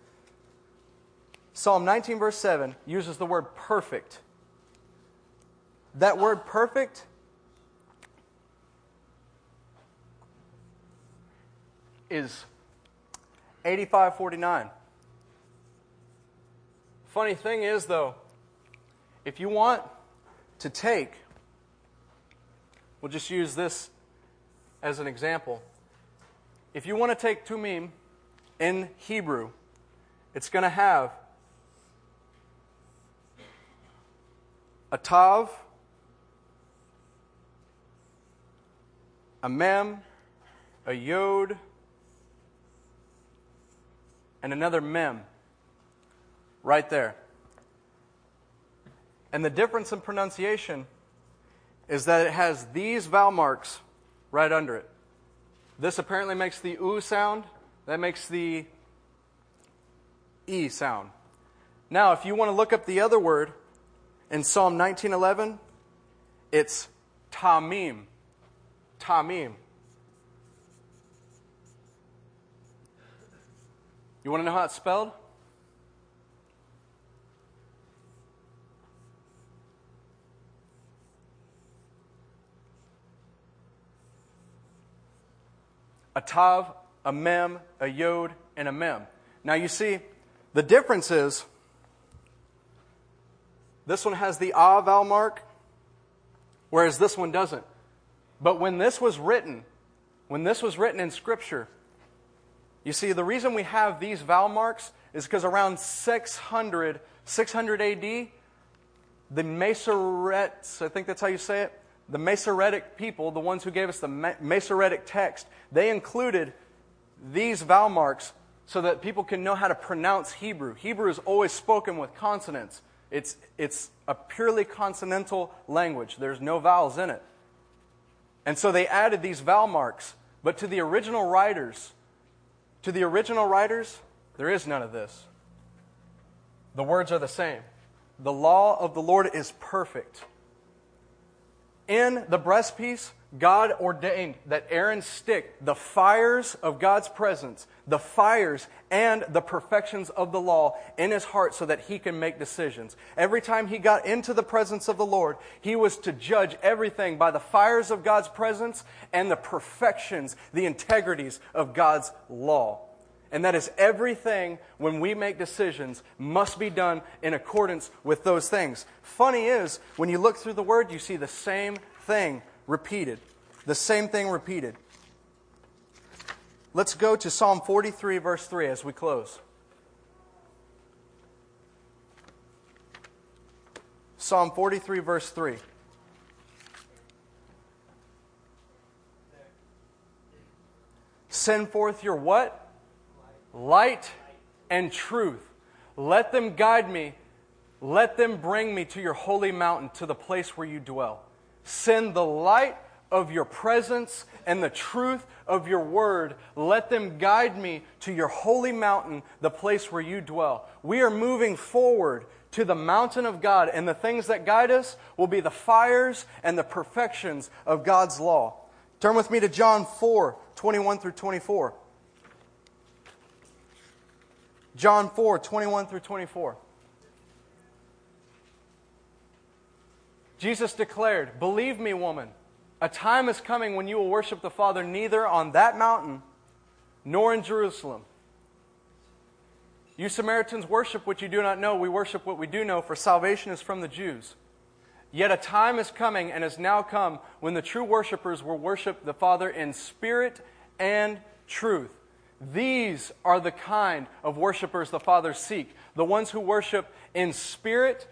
Psalm 19, verse 7 uses the word perfect. That word perfect is 8549. Funny thing is, though, if you want to take, we'll just use this as an example. If you want to take tumim in Hebrew, it's going to have a tav, a mem, a yod, and another mem right there. And the difference in pronunciation is that it has these vowel marks right under it. This apparently makes the oo sound, that makes the e sound. Now, if you want to look up the other word in Psalm 1911, it's tamim. Tamim. You want to know how it's spelled? A tav, a mem, a yod, and a mem. Now you see, the difference is this one has the ah vowel mark, whereas this one doesn't. But when this was written, when this was written in Scripture, you see, the reason we have these vowel marks is because around 600, 600 AD, the Masorets, I think that's how you say it, the Masoretic people, the ones who gave us the Masoretic text, they included these vowel marks so that people can know how to pronounce Hebrew. Hebrew is always spoken with consonants. It's, it's a purely consonantal language. There's no vowels in it. And so they added these vowel marks. But to the original writers, to the original writers, there is none of this. The words are the same. The law of the Lord is perfect. In the breastpiece, God ordained that Aaron stick the fires of God's presence, the fires and the perfections of the law in his heart so that he can make decisions. Every time he got into the presence of the Lord, he was to judge everything by the fires of God's presence and the perfections, the integrities of God's law. And that is everything when we make decisions must be done in accordance with those things. Funny is, when you look through the word, you see the same thing repeated. The same thing repeated. Let's go to Psalm 43, verse 3, as we close. Psalm 43, verse 3. Send forth your what? Light and truth. Let them guide me. Let them bring me to your holy mountain, to the place where you dwell. Send the light of your presence and the truth of your word. Let them guide me to your holy mountain, the place where you dwell. We are moving forward to the mountain of God, and the things that guide us will be the fires and the perfections of God's law. Turn with me to John 4 21 through 24. John 4 21 through 24. Jesus declared, Believe me, woman. A time is coming when you will worship the Father neither on that mountain nor in Jerusalem. You Samaritans worship what you do not know. We worship what we do know, for salvation is from the Jews. Yet a time is coming and has now come when the true worshippers will worship the Father in spirit and truth. These are the kind of worshipers the Father seek the ones who worship in spirit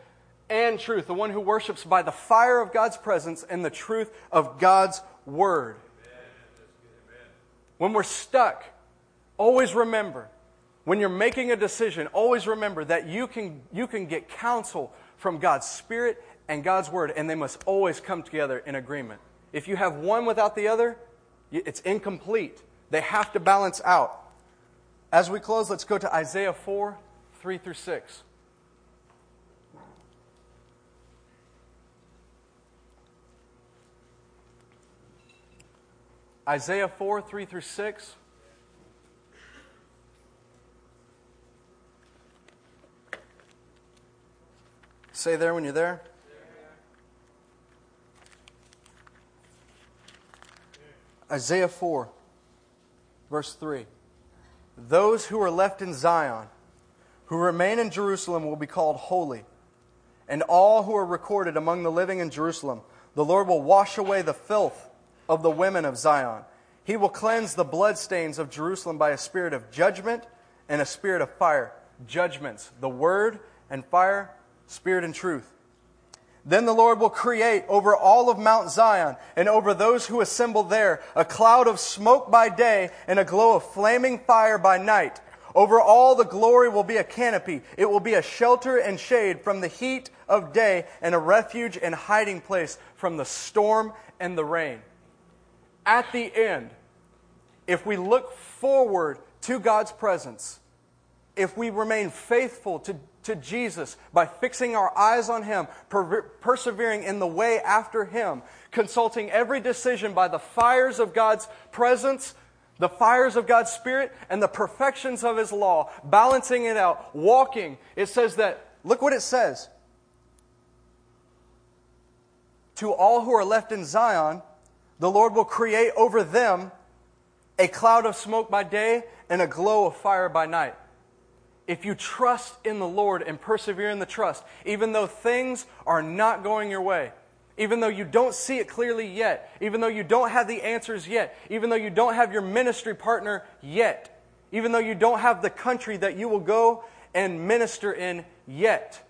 and truth, the one who worships by the fire of God's presence and the truth of God's word. When we're stuck, always remember, when you're making a decision, always remember that you can, you can get counsel from God's Spirit and God's Word, and they must always come together in agreement. If you have one without the other, it's incomplete. They have to balance out. As we close, let's go to Isaiah 4 3 through 6. Isaiah 4 3 through 6. Say there when you're there. Isaiah 4, verse 3. Those who are left in Zion, who remain in Jerusalem, will be called holy. And all who are recorded among the living in Jerusalem, the Lord will wash away the filth of the women of Zion. He will cleanse the bloodstains of Jerusalem by a spirit of judgment and a spirit of fire. Judgments, the word and fire, spirit and truth. Then the Lord will create over all of Mount Zion and over those who assemble there a cloud of smoke by day and a glow of flaming fire by night. Over all the glory will be a canopy. It will be a shelter and shade from the heat of day and a refuge and hiding place from the storm and the rain at the end, if we look forward to God's presence, if we remain faithful to, to Jesus by fixing our eyes on Him, per- persevering in the way after Him, consulting every decision by the fires of God's presence, the fires of God's Spirit, and the perfections of His law, balancing it out, walking, it says that, look what it says. To all who are left in Zion, the Lord will create over them a cloud of smoke by day and a glow of fire by night. If you trust in the Lord and persevere in the trust, even though things are not going your way, even though you don't see it clearly yet, even though you don't have the answers yet, even though you don't have your ministry partner yet, even though you don't have the country that you will go and minister in yet,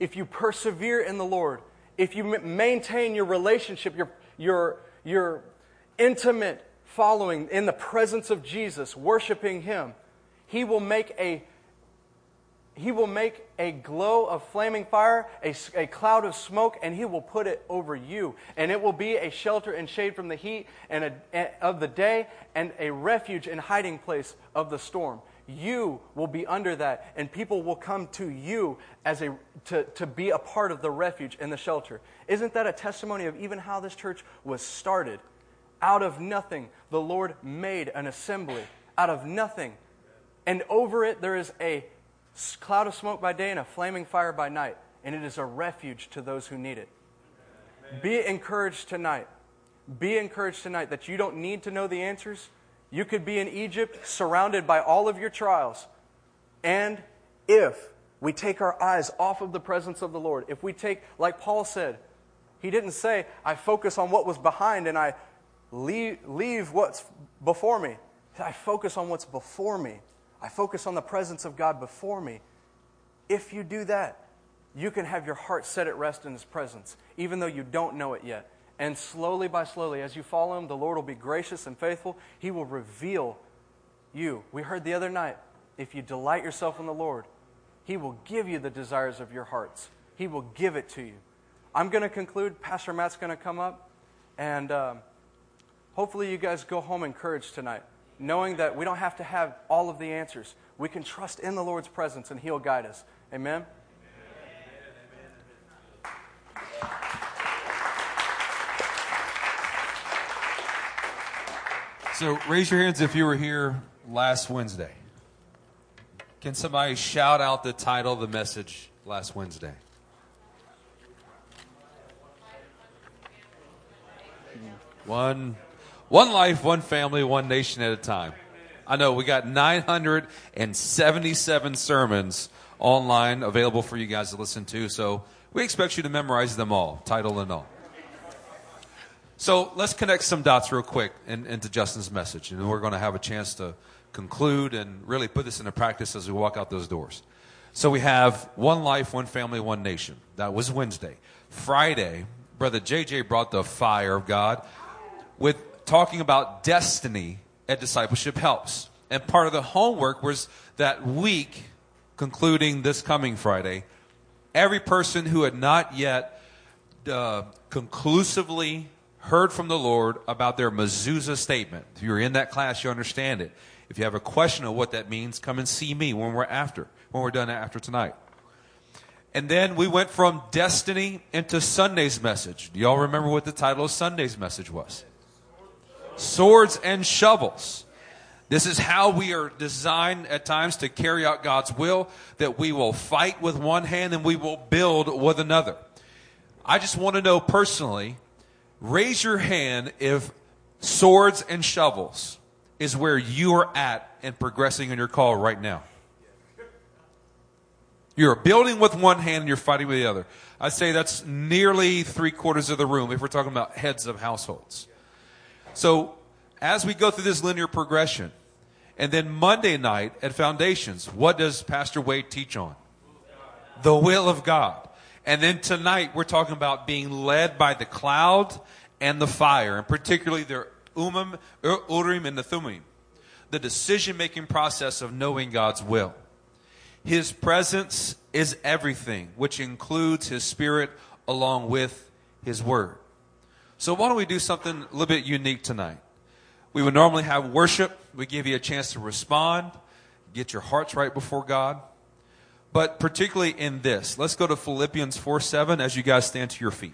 if you persevere in the Lord, if you maintain your relationship, your, your, your intimate following in the presence of Jesus, worshiping Him, He will make a he will make a glow of flaming fire, a, a, cloud of smoke, and he will put it over you. And it will be a shelter and shade from the heat and a, of the day and a refuge and hiding place of the storm. You will be under that, and people will come to you as a, to, to be a part of the refuge and the shelter. Isn't that a testimony of even how this church was started? Out of nothing, the Lord made an assembly. Out of nothing. And over it, there is a cloud of smoke by day and a flaming fire by night. And it is a refuge to those who need it. Amen. Be encouraged tonight. Be encouraged tonight that you don't need to know the answers. You could be in Egypt surrounded by all of your trials. And if we take our eyes off of the presence of the Lord, if we take, like Paul said, he didn't say, I focus on what was behind and I leave, leave what's before me. I focus on what's before me. I focus on the presence of God before me. If you do that, you can have your heart set at rest in His presence, even though you don't know it yet. And slowly by slowly, as you follow Him, the Lord will be gracious and faithful. He will reveal you. We heard the other night if you delight yourself in the Lord, He will give you the desires of your hearts, He will give it to you. I'm going to conclude. Pastor Matt's going to come up. And um, hopefully, you guys go home encouraged tonight knowing that we don't have to have all of the answers. We can trust in the Lord's presence and He'll guide us. Amen? So raise your hands if you were here last Wednesday. Can somebody shout out the title of the message last Wednesday? One one life, one family, one nation at a time. I know we got 977 sermons online available for you guys to listen to, so we expect you to memorize them all, title and all. So let's connect some dots real quick in, into Justin's message, and we're going to have a chance to conclude and really put this into practice as we walk out those doors. So we have one life, one family, one nation. That was Wednesday. Friday, Brother JJ brought the fire of God with talking about destiny at Discipleship Helps. And part of the homework was that week, concluding this coming Friday, every person who had not yet uh, conclusively heard from the Lord about their mezuzah statement. If you're in that class, you understand it. If you have a question of what that means, come and see me when we're after, when we're done after tonight. And then we went from destiny into Sunday's message. Do y'all remember what the title of Sunday's message was? Swords and shovels. This is how we are designed at times to carry out God's will, that we will fight with one hand and we will build with another. I just want to know personally, raise your hand if swords and shovels is where you are at and progressing in your call right now. You're building with one hand and you're fighting with the other. I'd say that's nearly three quarters of the room if we're talking about heads of households. So as we go through this linear progression, and then Monday night at Foundations, what does Pastor Wade teach on? The will of God. And then tonight we're talking about being led by the cloud and the fire, and particularly the Umim, er, Urim, and the Thummim. The decision making process of knowing God's will. His presence is everything, which includes His Spirit along with His Word. So why don't we do something a little bit unique tonight? We would normally have worship. We give you a chance to respond, get your hearts right before God. But particularly in this, let's go to Philippians 4 7 as you guys stand to your feet.